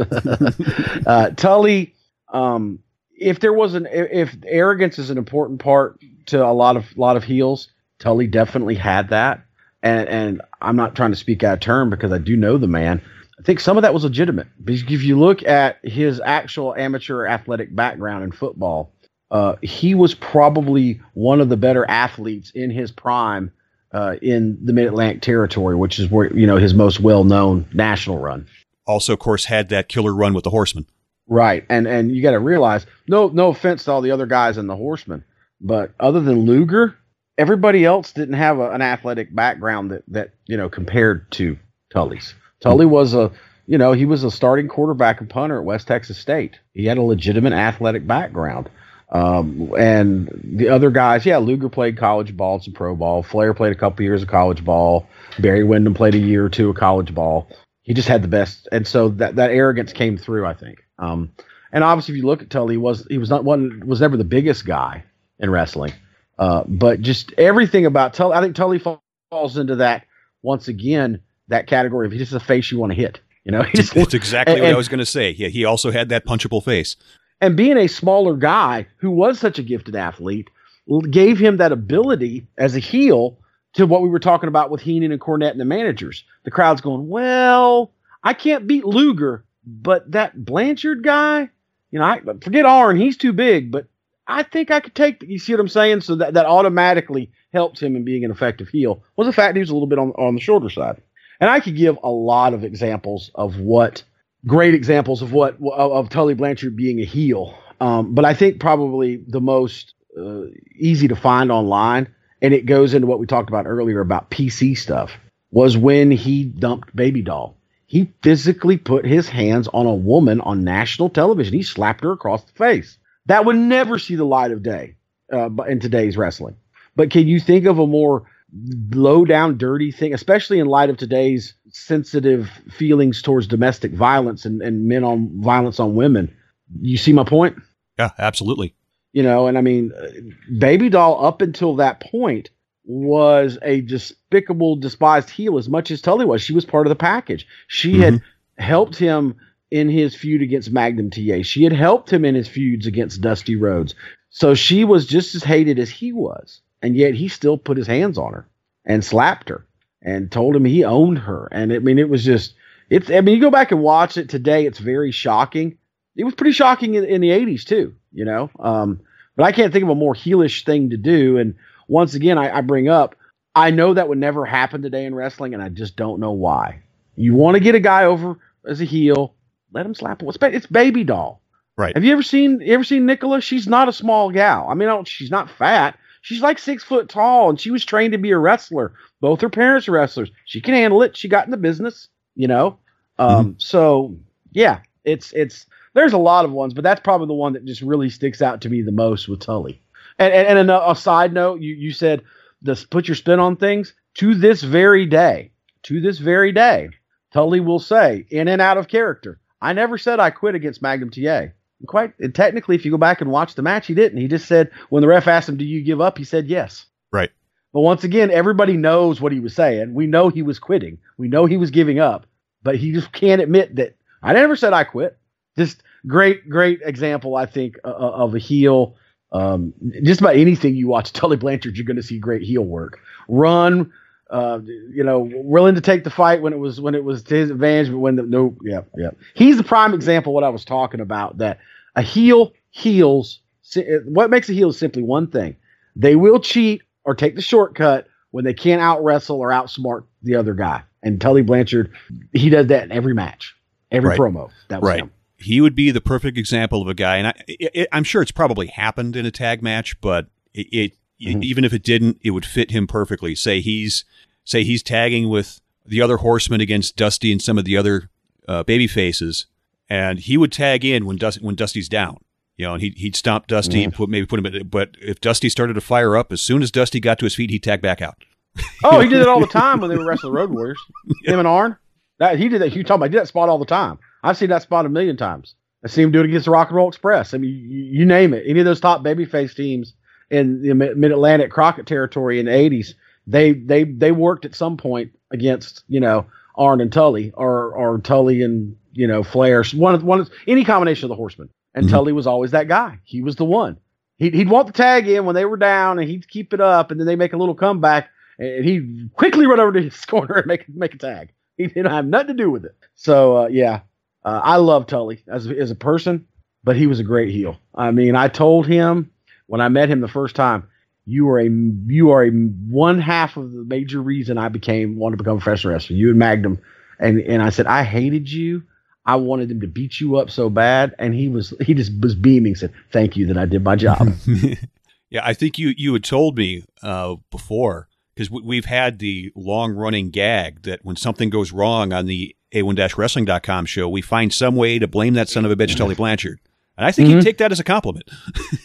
uh, Tully, um, if there was an if arrogance is an important part to a lot of lot of heels, Tully definitely had that. And and I'm not trying to speak out of turn because I do know the man. I think some of that was legitimate. Because if you look at his actual amateur athletic background in football, uh, he was probably one of the better athletes in his prime uh, in the Mid Atlantic territory, which is where you know his most well known national run. Also, of course, had that killer run with the Horsemen. Right, and and you got to realize, no no offense to all the other guys in the Horsemen, but other than Luger, everybody else didn't have a, an athletic background that that you know compared to Tully's. Tully was a you know he was a starting quarterback and punter at West Texas State. He had a legitimate athletic background. Um, and the other guys, yeah, Luger played college ball, some pro ball. Flair played a couple years of college ball. Barry Windham played a year or two of college ball he just had the best, and so that that arrogance came through. I think. Um, and obviously, if you look at Tully, he was he was not one was never the biggest guy in wrestling, uh, but just everything about Tully. I think Tully falls into that once again that category of he's just a face you want to hit. You know, just That's exactly and- what I was going to say. Yeah, he also had that punchable face. and being a smaller guy who was such a gifted athlete gave him that ability as a heel to what we were talking about with Heenan and Cornette and the managers. The crowd's going, well, I can't beat Luger, but that Blanchard guy, you know, I forget Arn, he's too big, but I think I could take. You see what I'm saying? So that that automatically helps him in being an effective heel. Was the fact he was a little bit on on the shorter side, and I could give a lot of examples of what great examples of what of, of Tully Blanchard being a heel. Um, but I think probably the most uh, easy to find online, and it goes into what we talked about earlier about PC stuff, was when he dumped Baby Doll. He physically put his hands on a woman on national television. He slapped her across the face. That would never see the light of day uh, in today's wrestling. But can you think of a more low down, dirty thing, especially in light of today's sensitive feelings towards domestic violence and, and men on violence on women? You see my point? Yeah, absolutely. You know, and I mean, uh, Baby Doll up until that point was a despicable, despised heel as much as Tully was. She was part of the package. She had helped him in his feud against Magnum TA. She had helped him in his feuds against Dusty Rhodes. So she was just as hated as he was. And yet he still put his hands on her and slapped her and told him he owned her. And I mean, it was just, it's, I mean, you go back and watch it today, it's very shocking. It was pretty shocking in, in the 80s too, you know? Um, but I can't think of a more heelish thing to do. And once again, I, I bring up, I know that would never happen today in wrestling, and I just don't know why. You want to get a guy over as a heel, let him slap him. It's, it's baby doll. Right. Have you ever seen you ever seen Nickla? She's not a small gal. I mean, I don't, she's not fat. She's like six foot tall, and she was trained to be a wrestler. Both her parents are wrestlers. She can handle it. She got in the business, you know. Um, So yeah, it's it's there's a lot of ones, but that's probably the one that just really sticks out to me the most with Tully. And and, and a, a side note, you you said this put your spin on things. To this very day, to this very day, Tully will say in and out of character, I never said I quit against Magnum TA. And quite and technically, if you go back and watch the match, he didn't. He just said when the ref asked him, "Do you give up?" He said yes. Right. But once again, everybody knows what he was saying. We know he was quitting. We know he was giving up, but he just can't admit that I never said I quit. Just great, great example, I think, uh, of a heel. Um, just about anything you watch Tully Blanchard, you're going to see great heel work. Run, uh, you know, willing to take the fight when it was when it was to his advantage, but when the no, yeah, yeah. He's the prime example what I was talking about. That a heel heals. What makes a heel is simply one thing: they will cheat or take the shortcut when they can't out wrestle or outsmart the other guy. And Tully Blanchard, he does that in every match, every Right. promo. That was Right. him. He would be the perfect example of a guy, and I, I'm sure it's probably happened in a tag match, but it, it Mhm. even if it didn't, it would fit him perfectly. Say he's say he's tagging with the other horsemen against Dusty and some of the other uh, baby faces, and he would tag in when Dusty when Dusty's down. You know, and he'd, he'd stomp Dusty, and put maybe put him. In, but if Dusty started to fire up, as soon as Dusty got to his feet, he'd tag back out. Oh, he did it all the time when they were wrestling the Road Warriors. Him and Arn. That he did that. You talking about? He did that spot all the time. I've seen that spot a million times. I see him do it against the Rock and Roll Express. I mean, you, you name it. Any of those top babyface teams in the Mid Atlantic Crockett territory in the '80s, they they they worked at some point against you know Arn and Tully or or Tully and you know Flair. One of- one of- any combination of the Horsemen. And Mhm. Tully was always that guy. He was the one. He'd, he'd want the tag in when they were down, and he'd keep it up, and then they make a little comeback, and he'd quickly run over to his corner and make make a tag. He didn't have nothing to do with it. So uh, yeah, uh, I love Tully as as a person, but he was a great heel. I mean, I told him when I met him the first time, you are a you are a one half of the major reason I became wanted to become a professional wrestler. You and Magnum, and and I said I hated you. I wanted him to beat you up so bad, and he was he just was beaming. Said thank you that I did my job. yeah, I think you you had told me uh, before because we, we've had the long running gag that when something goes wrong on the a1-wrestling.com show, we find some way to blame that son of a bitch Tully Blanchard, and I think Mhm. he'd take that as a compliment.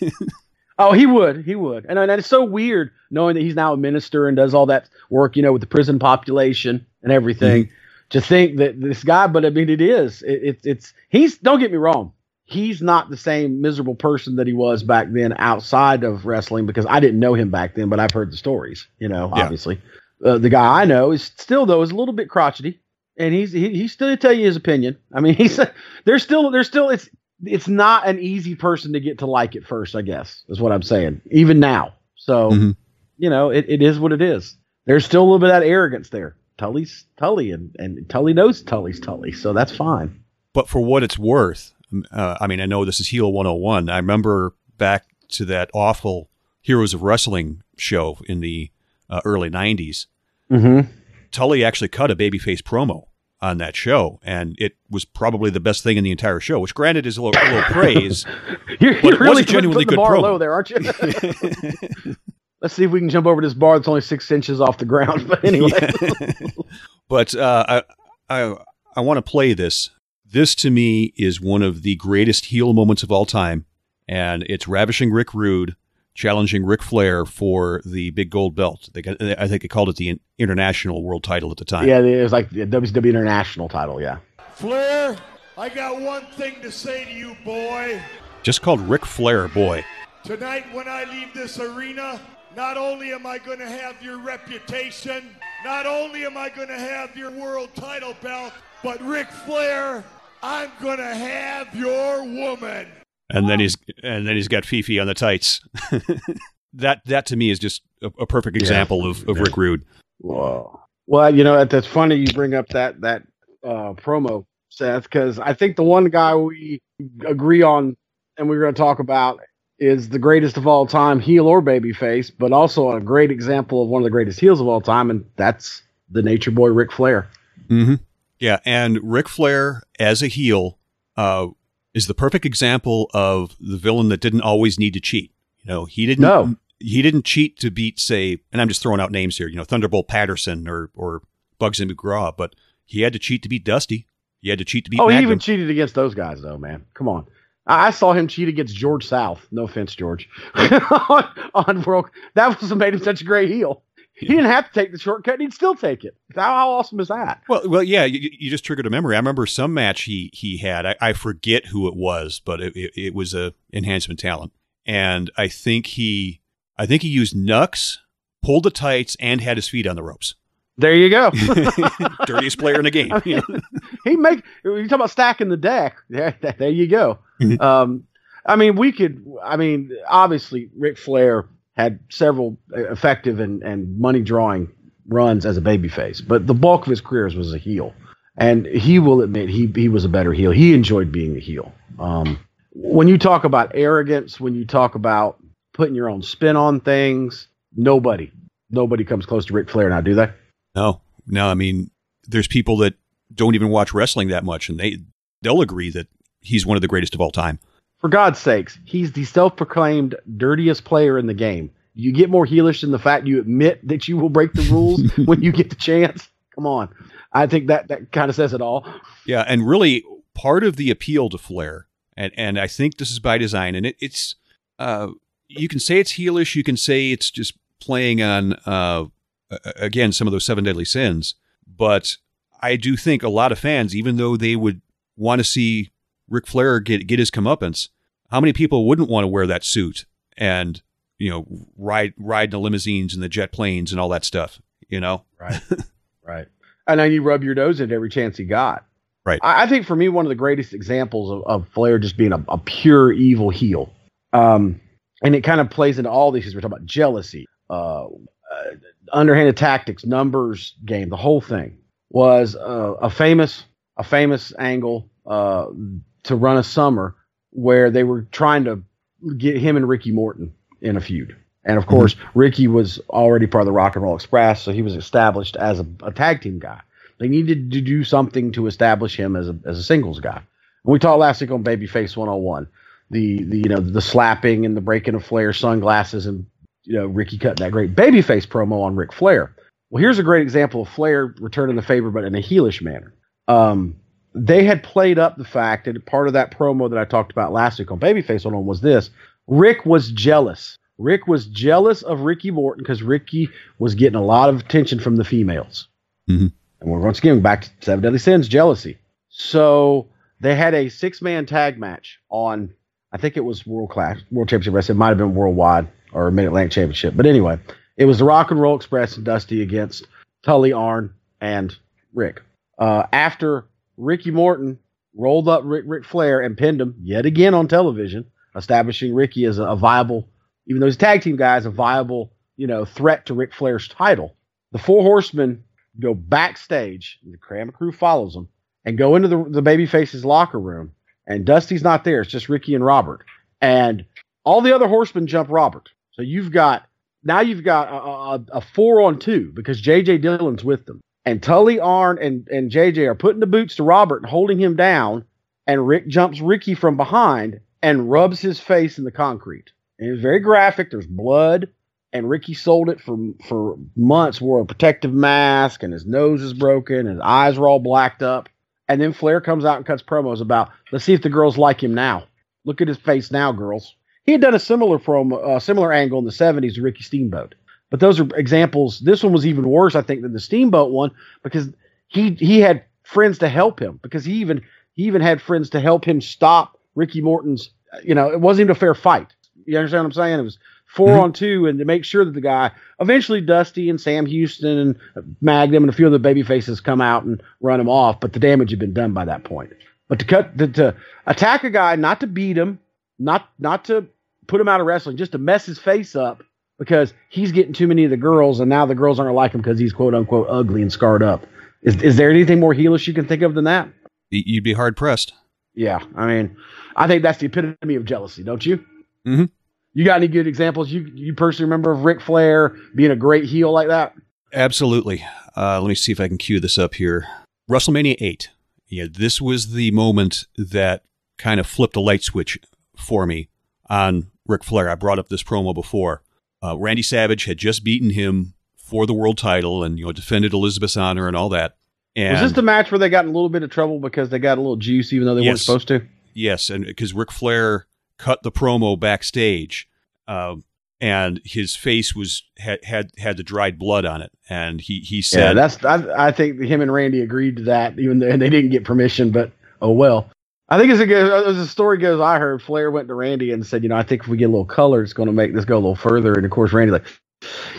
Oh, he would. He would. And, and it's so weird knowing that he's now a minister and does all that work, you know, with the prison population and everything. To think that this guy, but I mean, it is. It, it, it's he's. Don't get me wrong. He's not the same miserable person that he was back then outside of wrestling because I didn't know him back then, but I've heard the stories. You know, Yeah. obviously, uh, the guy I know is still though is a little bit crotchety, and he's he, he's still tell you his opinion. I mean, he's there's still there's still it's it's not an easy person to get to like at first, I guess, is what I'm saying. Even now. So, Mhm. you know, it, it is what it is. There's still a little bit of that arrogance there. Tully's Tully and, and Tully knows Tully's Tully, so that's fine. But for what it's worth, uh, I mean, I know this is Heel 101. I remember back to that awful Heroes of Wrestling show in the uh, early 90s. Mm-hmm. Tully actually cut a babyface promo on that show, and it was probably the best thing in the entire show, which granted is a little, a little praise. You're, you're really genuinely the good bar promo. low there, aren't you? Let's see if we can jump over this bar that's only six inches off the ground. But anyway, but uh, I I, I want to play this. This to me is one of the greatest heel moments of all time, and it's Ravishing Rick Rude challenging Ric Flair for the big gold belt. They got, I think they called it the international world title at the time. Yeah, it was like the WCW International title. Yeah. Flair, I got one thing to say to you, boy. Just called Ric Flair, boy. Tonight, when I leave this arena, not only am I going to have your reputation, not only am I going to have your world title belt, but Ric Flair, I'm going to have your woman. And then he's and then he's got Fifi on the tights. that that to me is just a, a perfect example yeah. of, of Rick Rude. Whoa. Well, you know that's funny you bring up that that uh, promo, Seth, because I think the one guy we agree on and we're going to talk about is the greatest of all time, heel or babyface, but also a great example of one of the greatest heels of all time, and that's the Nature Boy Ric Flair. Mm-hmm. Yeah, and Ric Flair as a heel uh, is the perfect example of the villain that didn't always need to cheat. You know, he didn't. No. He didn't cheat to beat, say, and I'm just throwing out names here. You know, Thunderbolt Patterson or or Bugsy McGraw, but he had to cheat to beat Dusty. He had to cheat to beat. Oh, Magnum. he even cheated against those guys, though, man. Come on. I saw him cheat against George South. No offense, George. on, on World, that was what made him such a great heel. He didn't have to take the shortcut; and he'd still take it. How, how awesome is that? Well, well, yeah. You, you, just triggered a memory. I remember some match he he had. I, I forget who it was, but it, it, it, was a enhancement talent, and I think he I think he used Nux, pulled the tights, and had his feet on the ropes. There you go. Dirtiest player in the game. I mean, he make you talk about stacking the deck. There, there you go. um, I mean, we could. I mean, obviously, Ric Flair had several effective and, and money drawing runs as a babyface, but the bulk of his career was a heel. And he will admit he he was a better heel. He enjoyed being a heel. Um, when you talk about arrogance, when you talk about putting your own spin on things, nobody nobody comes close to Ric Flair now, do they? No, no. I mean, there's people that don't even watch wrestling that much, and they they'll agree that he's one of the greatest of all time. For God's sakes, he's the self-proclaimed dirtiest player in the game. You get more heelish than the fact you admit that you will break the rules when you get the chance. Come on, I think that that kind of says it all. Yeah, and really part of the appeal to Flair, and and I think this is by design, and it, it's uh, you can say it's heelish, you can say it's just playing on uh, again some of those seven deadly sins, but I do think a lot of fans, even though they would want to see Ric Flair get get his comeuppance, how many people wouldn't want to wear that suit and you know ride ride the limousines and the jet planes and all that stuff? You know, right, right. And then you rub your nose at every chance he got. Right. I, I, think for me, one of the greatest examples of, of Flair just being a, a pure evil heel. Um, and it kind of plays into all these things. We're talking about jealousy, uh, uh, underhanded tactics, numbers game, the whole thing was uh, a famous a famous angle uh, to run a summer where they were trying to get him and Ricky Morton in a feud. And of course, mm-hmm. Ricky was already part of the Rock and Roll Express, so he was established as a, a, tag team guy. They needed to do something to establish him as a, as a singles guy. And we talked last week on Babyface 101. The, the you know the slapping and the breaking of Flair sunglasses and you know, Ricky cutting that great babyface promo on Ric Flair. Well, here's a great example of Flair returning the favor, but in a heelish manner. Um, they had played up the fact that part of that promo that I talked about last week on Babyface on was this: Rick was jealous. Rick was jealous of Ricky Morton because Ricky was getting a lot of attention from the females. Mm-hmm. And we're once again back to Seven Deadly Sins, jealousy. So they had a six man tag match on, I think it was World Class, World Championship Wrestling. It might have been worldwide or Mid Atlantic Championship. But anyway, it was the Rock and Roll Express and Dusty against Tully, Arn, and Rick. Uh, after Ricky Morton rolled up Rick, Ric Flair and pinned him yet again on television, establishing Ricky as a, a viable, even though he's a tag team guy, as a viable, you know, threat to Ric Flair's title. The Four Horsemen go backstage, the Cram crew follows them, and go into the, the babyface's locker room. And Dusty's not there; it's just Ricky and Robert. And all the other horsemen jump Robert. So you've got now you've got a, a, a four on two because JJ Dillon's with them. And Tully Arn and, and JJ are putting the boots to Robert and holding him down. And Rick jumps Ricky from behind and rubs his face in the concrete. And it's very graphic. There's blood. And Ricky sold it for for months, wore a protective mask, and his nose is broken, and his eyes are all blacked up. And then Flair comes out and cuts promos about, let's see if the girls like him now. Look at his face now, girls. he had done a similar promo, uh, similar angle in the '70s with Ricky Steamboat. But those are examples. This one was even worse, I think, than the Steamboat one because he he had friends to help him because he even he even had friends to help him stop Ricky Morton's. You know, it wasn't even a fair fight. You understand what I'm saying? It was 4 Mhm. on two, and to make sure that the guy eventually Dusty and Sam Houston and Magnum and a few of the baby faces come out and run him off, but the damage had been done by that point. But to cut to, to attack a guy, not to beat him, not not to put him out of wrestling, just to mess his face up because he's getting too many of the girls, and now the girls aren't like him because he's quote unquote ugly and scarred up. Is is there anything more heelish you can think of than that? You'd be hard pressed. Yeah, I mean, I think that's the epitome of jealousy, don't you? Mhm. You got any good examples you you personally remember of Ric Flair being a great heel like that? Absolutely. Uh, let me see if I can cue this up here. WrestleMania 8. Yeah, this was the moment that kind of flipped a light switch for me on Ric Flair. I brought up this promo before. Uh, Randy Savage had just beaten him for the world title and you know defended Elizabeth's honor and all that. And Was this the match where they got in a little bit of trouble because they got a little juice even though they weren't supposed to? Yes, and because Ric Flair cut the promo backstage, um, and his face was had had had the dried blood on it, and he he Yeah, said, that's I, I think him and Randy agreed to that, even though and they didn't get permission. But oh well. I think as, goes, as the story goes, I heard Flair went to Randy and said, you know, I think if we get a little color, it's going to make this go a little further. And of course, Randy like,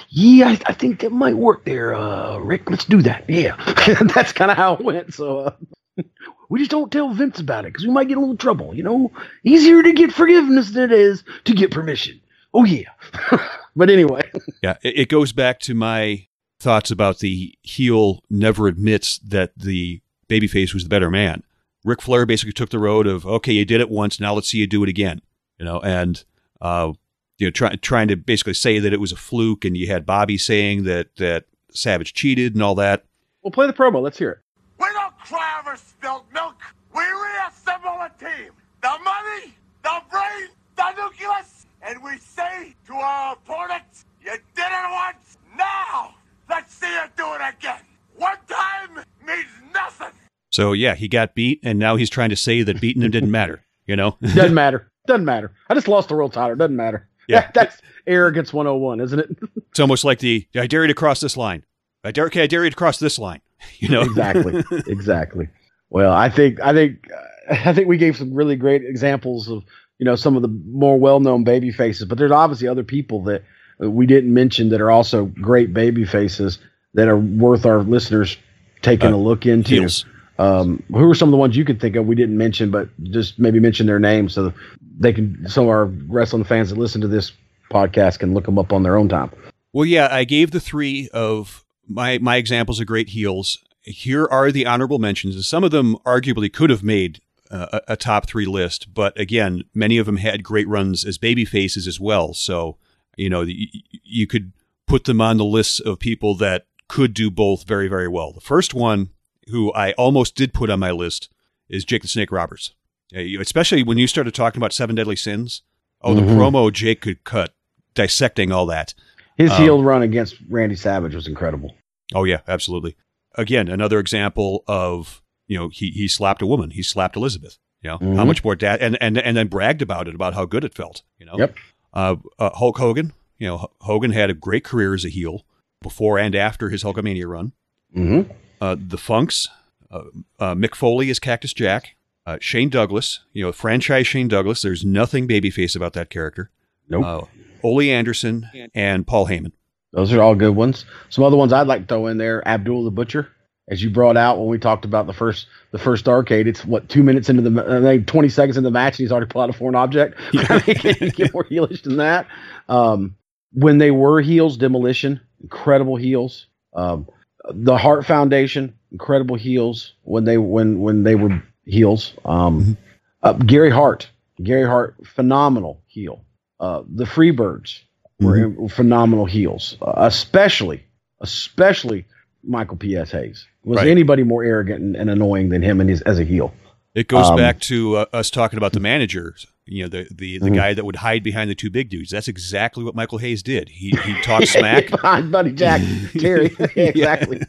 yeah, I, I think that might work there, uh, Rick. Let's do that. Yeah, that's kind of how it went. So uh, we just don't tell Vince about it because we might get a little trouble. You know, easier to get forgiveness than it is to get permission. Oh yeah. but anyway, Yeah, it, it goes back to my thoughts about the heel never admits that the babyface was the better man. Ric Flair basically took the road of okay, you did it once, now let's see you do it again. You know, and uh, you know, trying trying to basically say that it was a fluke, and you had Bobby saying that that Savage cheated and all that. we'll play the promo. Let's hear it. We don't cry over spilled milk. We reassemble a team. The money, the brain, the nucleus, and we say to our opponents, you did it once. Now, let's see you do it again. One time means nothing. So yeah, he got beat, and now he's trying to say that beating him didn't matter. You know, Doesn't matter. Doesn't matter. I just lost the world title. Doesn't matter. Yeah. That- that's arrogance 101, isn't it? it's almost like the I dare you to cross this line. I dare, okay, I dare you to cross this line. You know, exactly. Exactly. Well, I think I think uh, I think we gave some really great examples of you know some of the more well-known baby faces, but there's obviously other people that we didn't mention that are also great baby faces that are worth our listeners taking Uh, a look into. heels. Um, who are some of the ones you could think of we didn't mention, but just maybe mention their names so they can some of our wrestling fans that listen to this podcast can look them up on their own time. Well, yeah, I gave the three of my my examples of great heels. Here are the honorable mentions, some of them arguably could have made uh, a, a top three list. But again, many of them had great runs as baby faces as well. So you know, you, you could put them on the list of people that could do both very, very well. The first one, who I almost did put on my list, is Jake the Snake Roberts. Especially when you started talking about Seven Deadly Sins. Oh, the Mhm. promo Jake could cut dissecting all that. His Um, heel run against Randy Savage was incredible. Oh yeah, absolutely. Again, another example of you know he he slapped a woman. He slapped Elizabeth. You know how Mhm. much more dad and and and then bragged about it about how good it felt. You know. Yep. Uh, uh, Hulk Hogan. You know H- Hogan had a great career as a heel before and after his Hulkamania run. Mm-hmm. Uh, the Funks. Uh, uh, Mick Foley is Cactus Jack. Uh, Shane Douglas. You know franchise Shane Douglas. There's nothing babyface about that character. Nope. Uh, Ole Anderson and Paul Heyman. Those are all good ones. Some other ones I'd like to throw in there: Abdul the Butcher, as you brought out when we talked about the first the first Starrcade. It's what two minutes into the uh, maybe twenty seconds in the match, and he's already pulled out a foreign object. I mean, can you get more heelish than that? Um, when they were heels, Demolition, incredible heels. Um, the Heart Foundation, incredible heels when they when when they were heels. Um, uh, Gary Hart, Gary Hart, phenomenal heel. Uh, the Freebirds were phenomenal heels, uh, especially especially Michael P.S. Hayes. Was Right. anybody more arrogant and, and annoying than him and his, as a heel? It goes Um, back to uh, us talking about the managers. You know, the the, the Mhm. guy that would hide behind the two big dudes. That's exactly what Michael Hayes did. He he talked smack. behind Buddy Jack, Terry. exactly,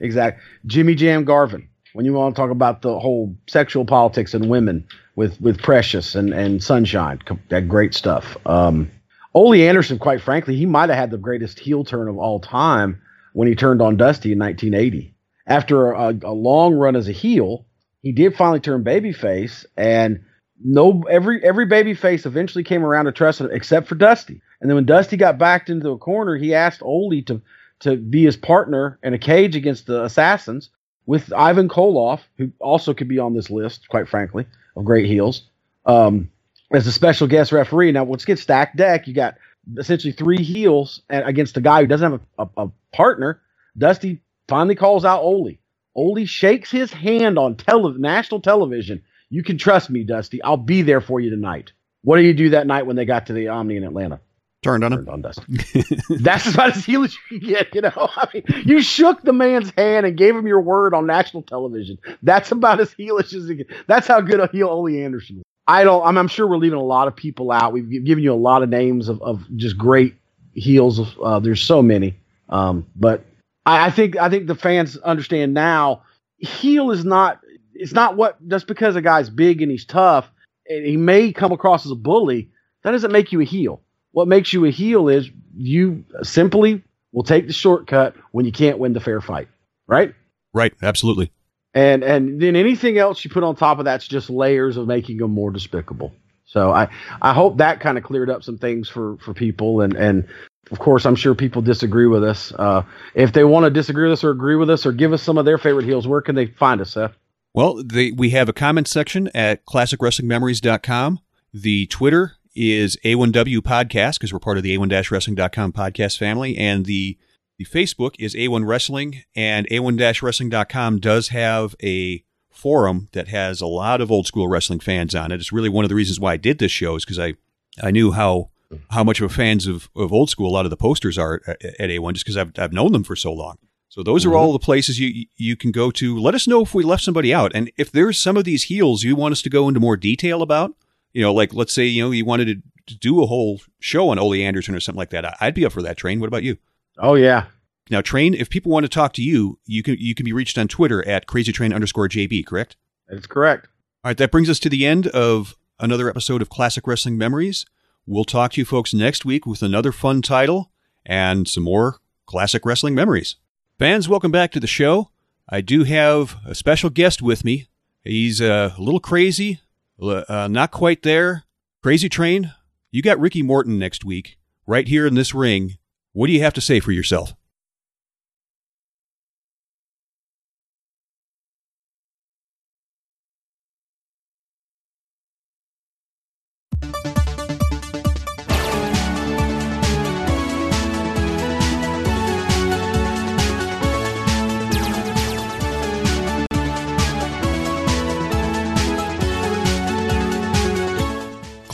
exactly. Jimmy Jam Garvin when you want to talk about the whole sexual politics and women with with Precious and and Sunshine, that great stuff. Um, Ole Anderson, quite frankly, he might have had the greatest heel turn of all time when he turned on Dusty in 1980. After a, a long run as a heel, he did finally turn babyface, and no every every babyface eventually came around to trust him except for Dusty. And then when Dusty got backed into a corner, he asked Ole to to be his partner in a cage against the Assassins with Ivan Koloff, who also could be on this list, quite frankly, of great heels, um, as a special guest referee. Now, let's get stacked deck. You got essentially three heels against a guy who doesn't have a, a, a partner. Dusty finally calls out Ole. Ole shakes his hand on tele- national television. You can trust me, Dusty. I'll be there for you tonight. What did you do that night when they got to the Omni in Atlanta? Turned on him. Turned on Dusty. That's about as heel as you can get, you know. I mean, you shook the man's hand and gave him your word on national television. That's about as heelish as you can. That's how good a heel Ole Anderson was. I don't. I'm, I'm, sure we're leaving a lot of people out. We've given you a lot of names of, of just great heels. Uh, there's so many, um, but I, I think I think the fans understand now. Heel is not. It's not what just because a guy's big and he's tough and he may come across as a bully. That doesn't make you a heel. What makes you a heel is you simply will take the shortcut when you can't win the fair fight. Right. Right. Absolutely. And and then anything else you put on top of that's just layers of making them more despicable. So I I hope that kind of cleared up some things for for people and and of course, I'm sure people disagree with us. Uh, if they want to disagree with us or agree with us or give us some of their favorite heels, where can they find us, Seth? Well, they, we have a comment section at classicwrestlingmemories.com. The Twitter is A1W Podcast because we're part of the A1-Wrestling.com podcast family. And the, the Facebook is A1 Wrestling. And A1-Wrestling.com does have a forum that has a lot of old school wrestling fans on it. It's really one of the reasons why I did this show is because I, I knew how how much of a fans of, of old school a lot of the posters are at, at A1 just because I've, I've known them for so long. So those mm-hmm. are all the places you you can go to. Let us know if we left somebody out, and if there's some of these heels you want us to go into more detail about. You know, like let's say you know you wanted to, to do a whole show on Ole Anderson or something like that. I'd be up for that. Train. What about you? Oh yeah. Now, Train. If people want to talk to you, you can you can be reached on Twitter at crazytrain underscore jb. Correct. That's correct. All right. That brings us to the end of another episode of Classic Wrestling Memories. We'll talk to you folks next week with another fun title and some more classic wrestling memories. Fans, welcome back to the show. I do have a special guest with me. He's uh, a little crazy, uh, not quite there. Crazy Train, you got Ricky Morton next week, right here in this ring. What do you have to say for yourself?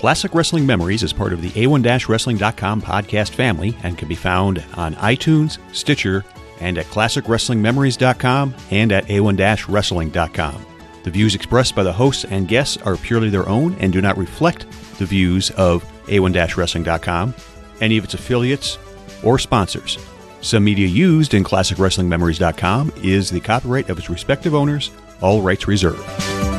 Classic Wrestling Memories is part of the A1-Wrestling.com podcast family and can be found on iTunes, Stitcher, and at ClassicWrestlingMemories.com and at A1-Wrestling.com. The views expressed by the hosts and guests are purely their own and do not reflect the views of A1-Wrestling.com, any of its affiliates, or sponsors. Some media used in ClassicWrestlingMemories.com is the copyright of its respective owners, all rights reserved.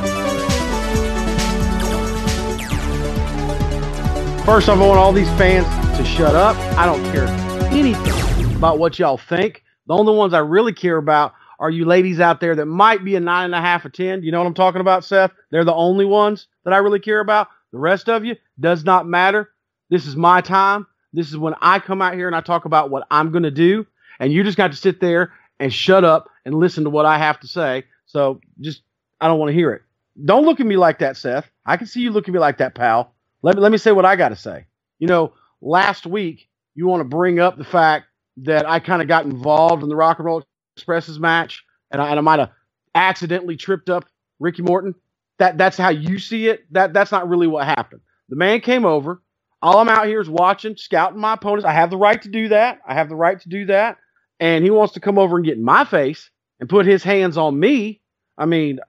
First I want all these fans to shut up. I don't care anything about what y'all think. The only ones I really care about are you ladies out there that might be a nine and a half or ten. You know what I'm talking about, Seth? They're the only ones that I really care about. The rest of you does not matter. This is my time. This is when I come out here and I talk about what I'm going to do. And you just got to sit there and shut up and listen to what I have to say. So just, I don't want to hear it. Don't look at me like that, Seth. I can see you looking at me like that, pal. Let me let me say what I got to say. You know, last week you want to bring up the fact that I kind of got involved in the Rock and Roll Express's match, and I, and I might have accidentally tripped up Ricky Morton. That that's how you see it. That that's not really what happened. The man came over. All I'm out here is watching, scouting my opponents. I have the right to do that. I have the right to do that. And he wants to come over and get in my face and put his hands on me. I mean,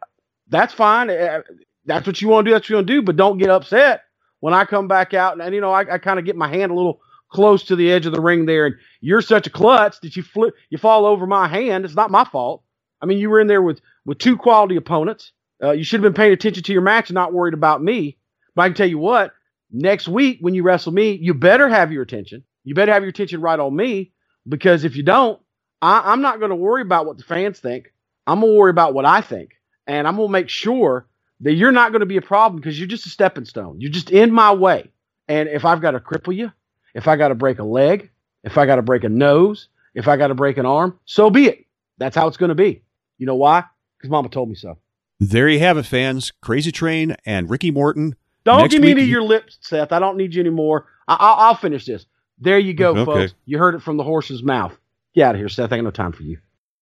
that's fine. Eh, that's what you want to do. That's what you want to do. But don't get upset when I come back out and, and you know, I, I kind of get my hand a little close to the edge of the ring there, and you're such a klutz that you flip, you fall over my hand. It's not my fault. I mean, you were in there with with two quality opponents. Uh, you should have been paying attention to your match and not worried about me. But I can tell you what, next week when you wrestle me, you better have your attention. You better have your attention right on me because if you don't, I, I'm not going to worry about what the fans think. I'm going to worry about what I think. And I'm going to make sure that you're not going to be a problem because you're just a stepping stone. You're just in my way. And if I've got to cripple you, if I got to break a leg, if I got to break a nose, if I got to break an arm, so be it. That's how it's going to be. You know why? Because Mama told me so. There you have it, fans. Crazy Train and Ricky Morton. Don't Next give me week to you- your lips, Seth. I don't need you anymore. I- I'll-, I'll finish this. There you go, Okay. folks. You heard it from the horse's mouth. Get out of here, Seth. I ain't got no time for you.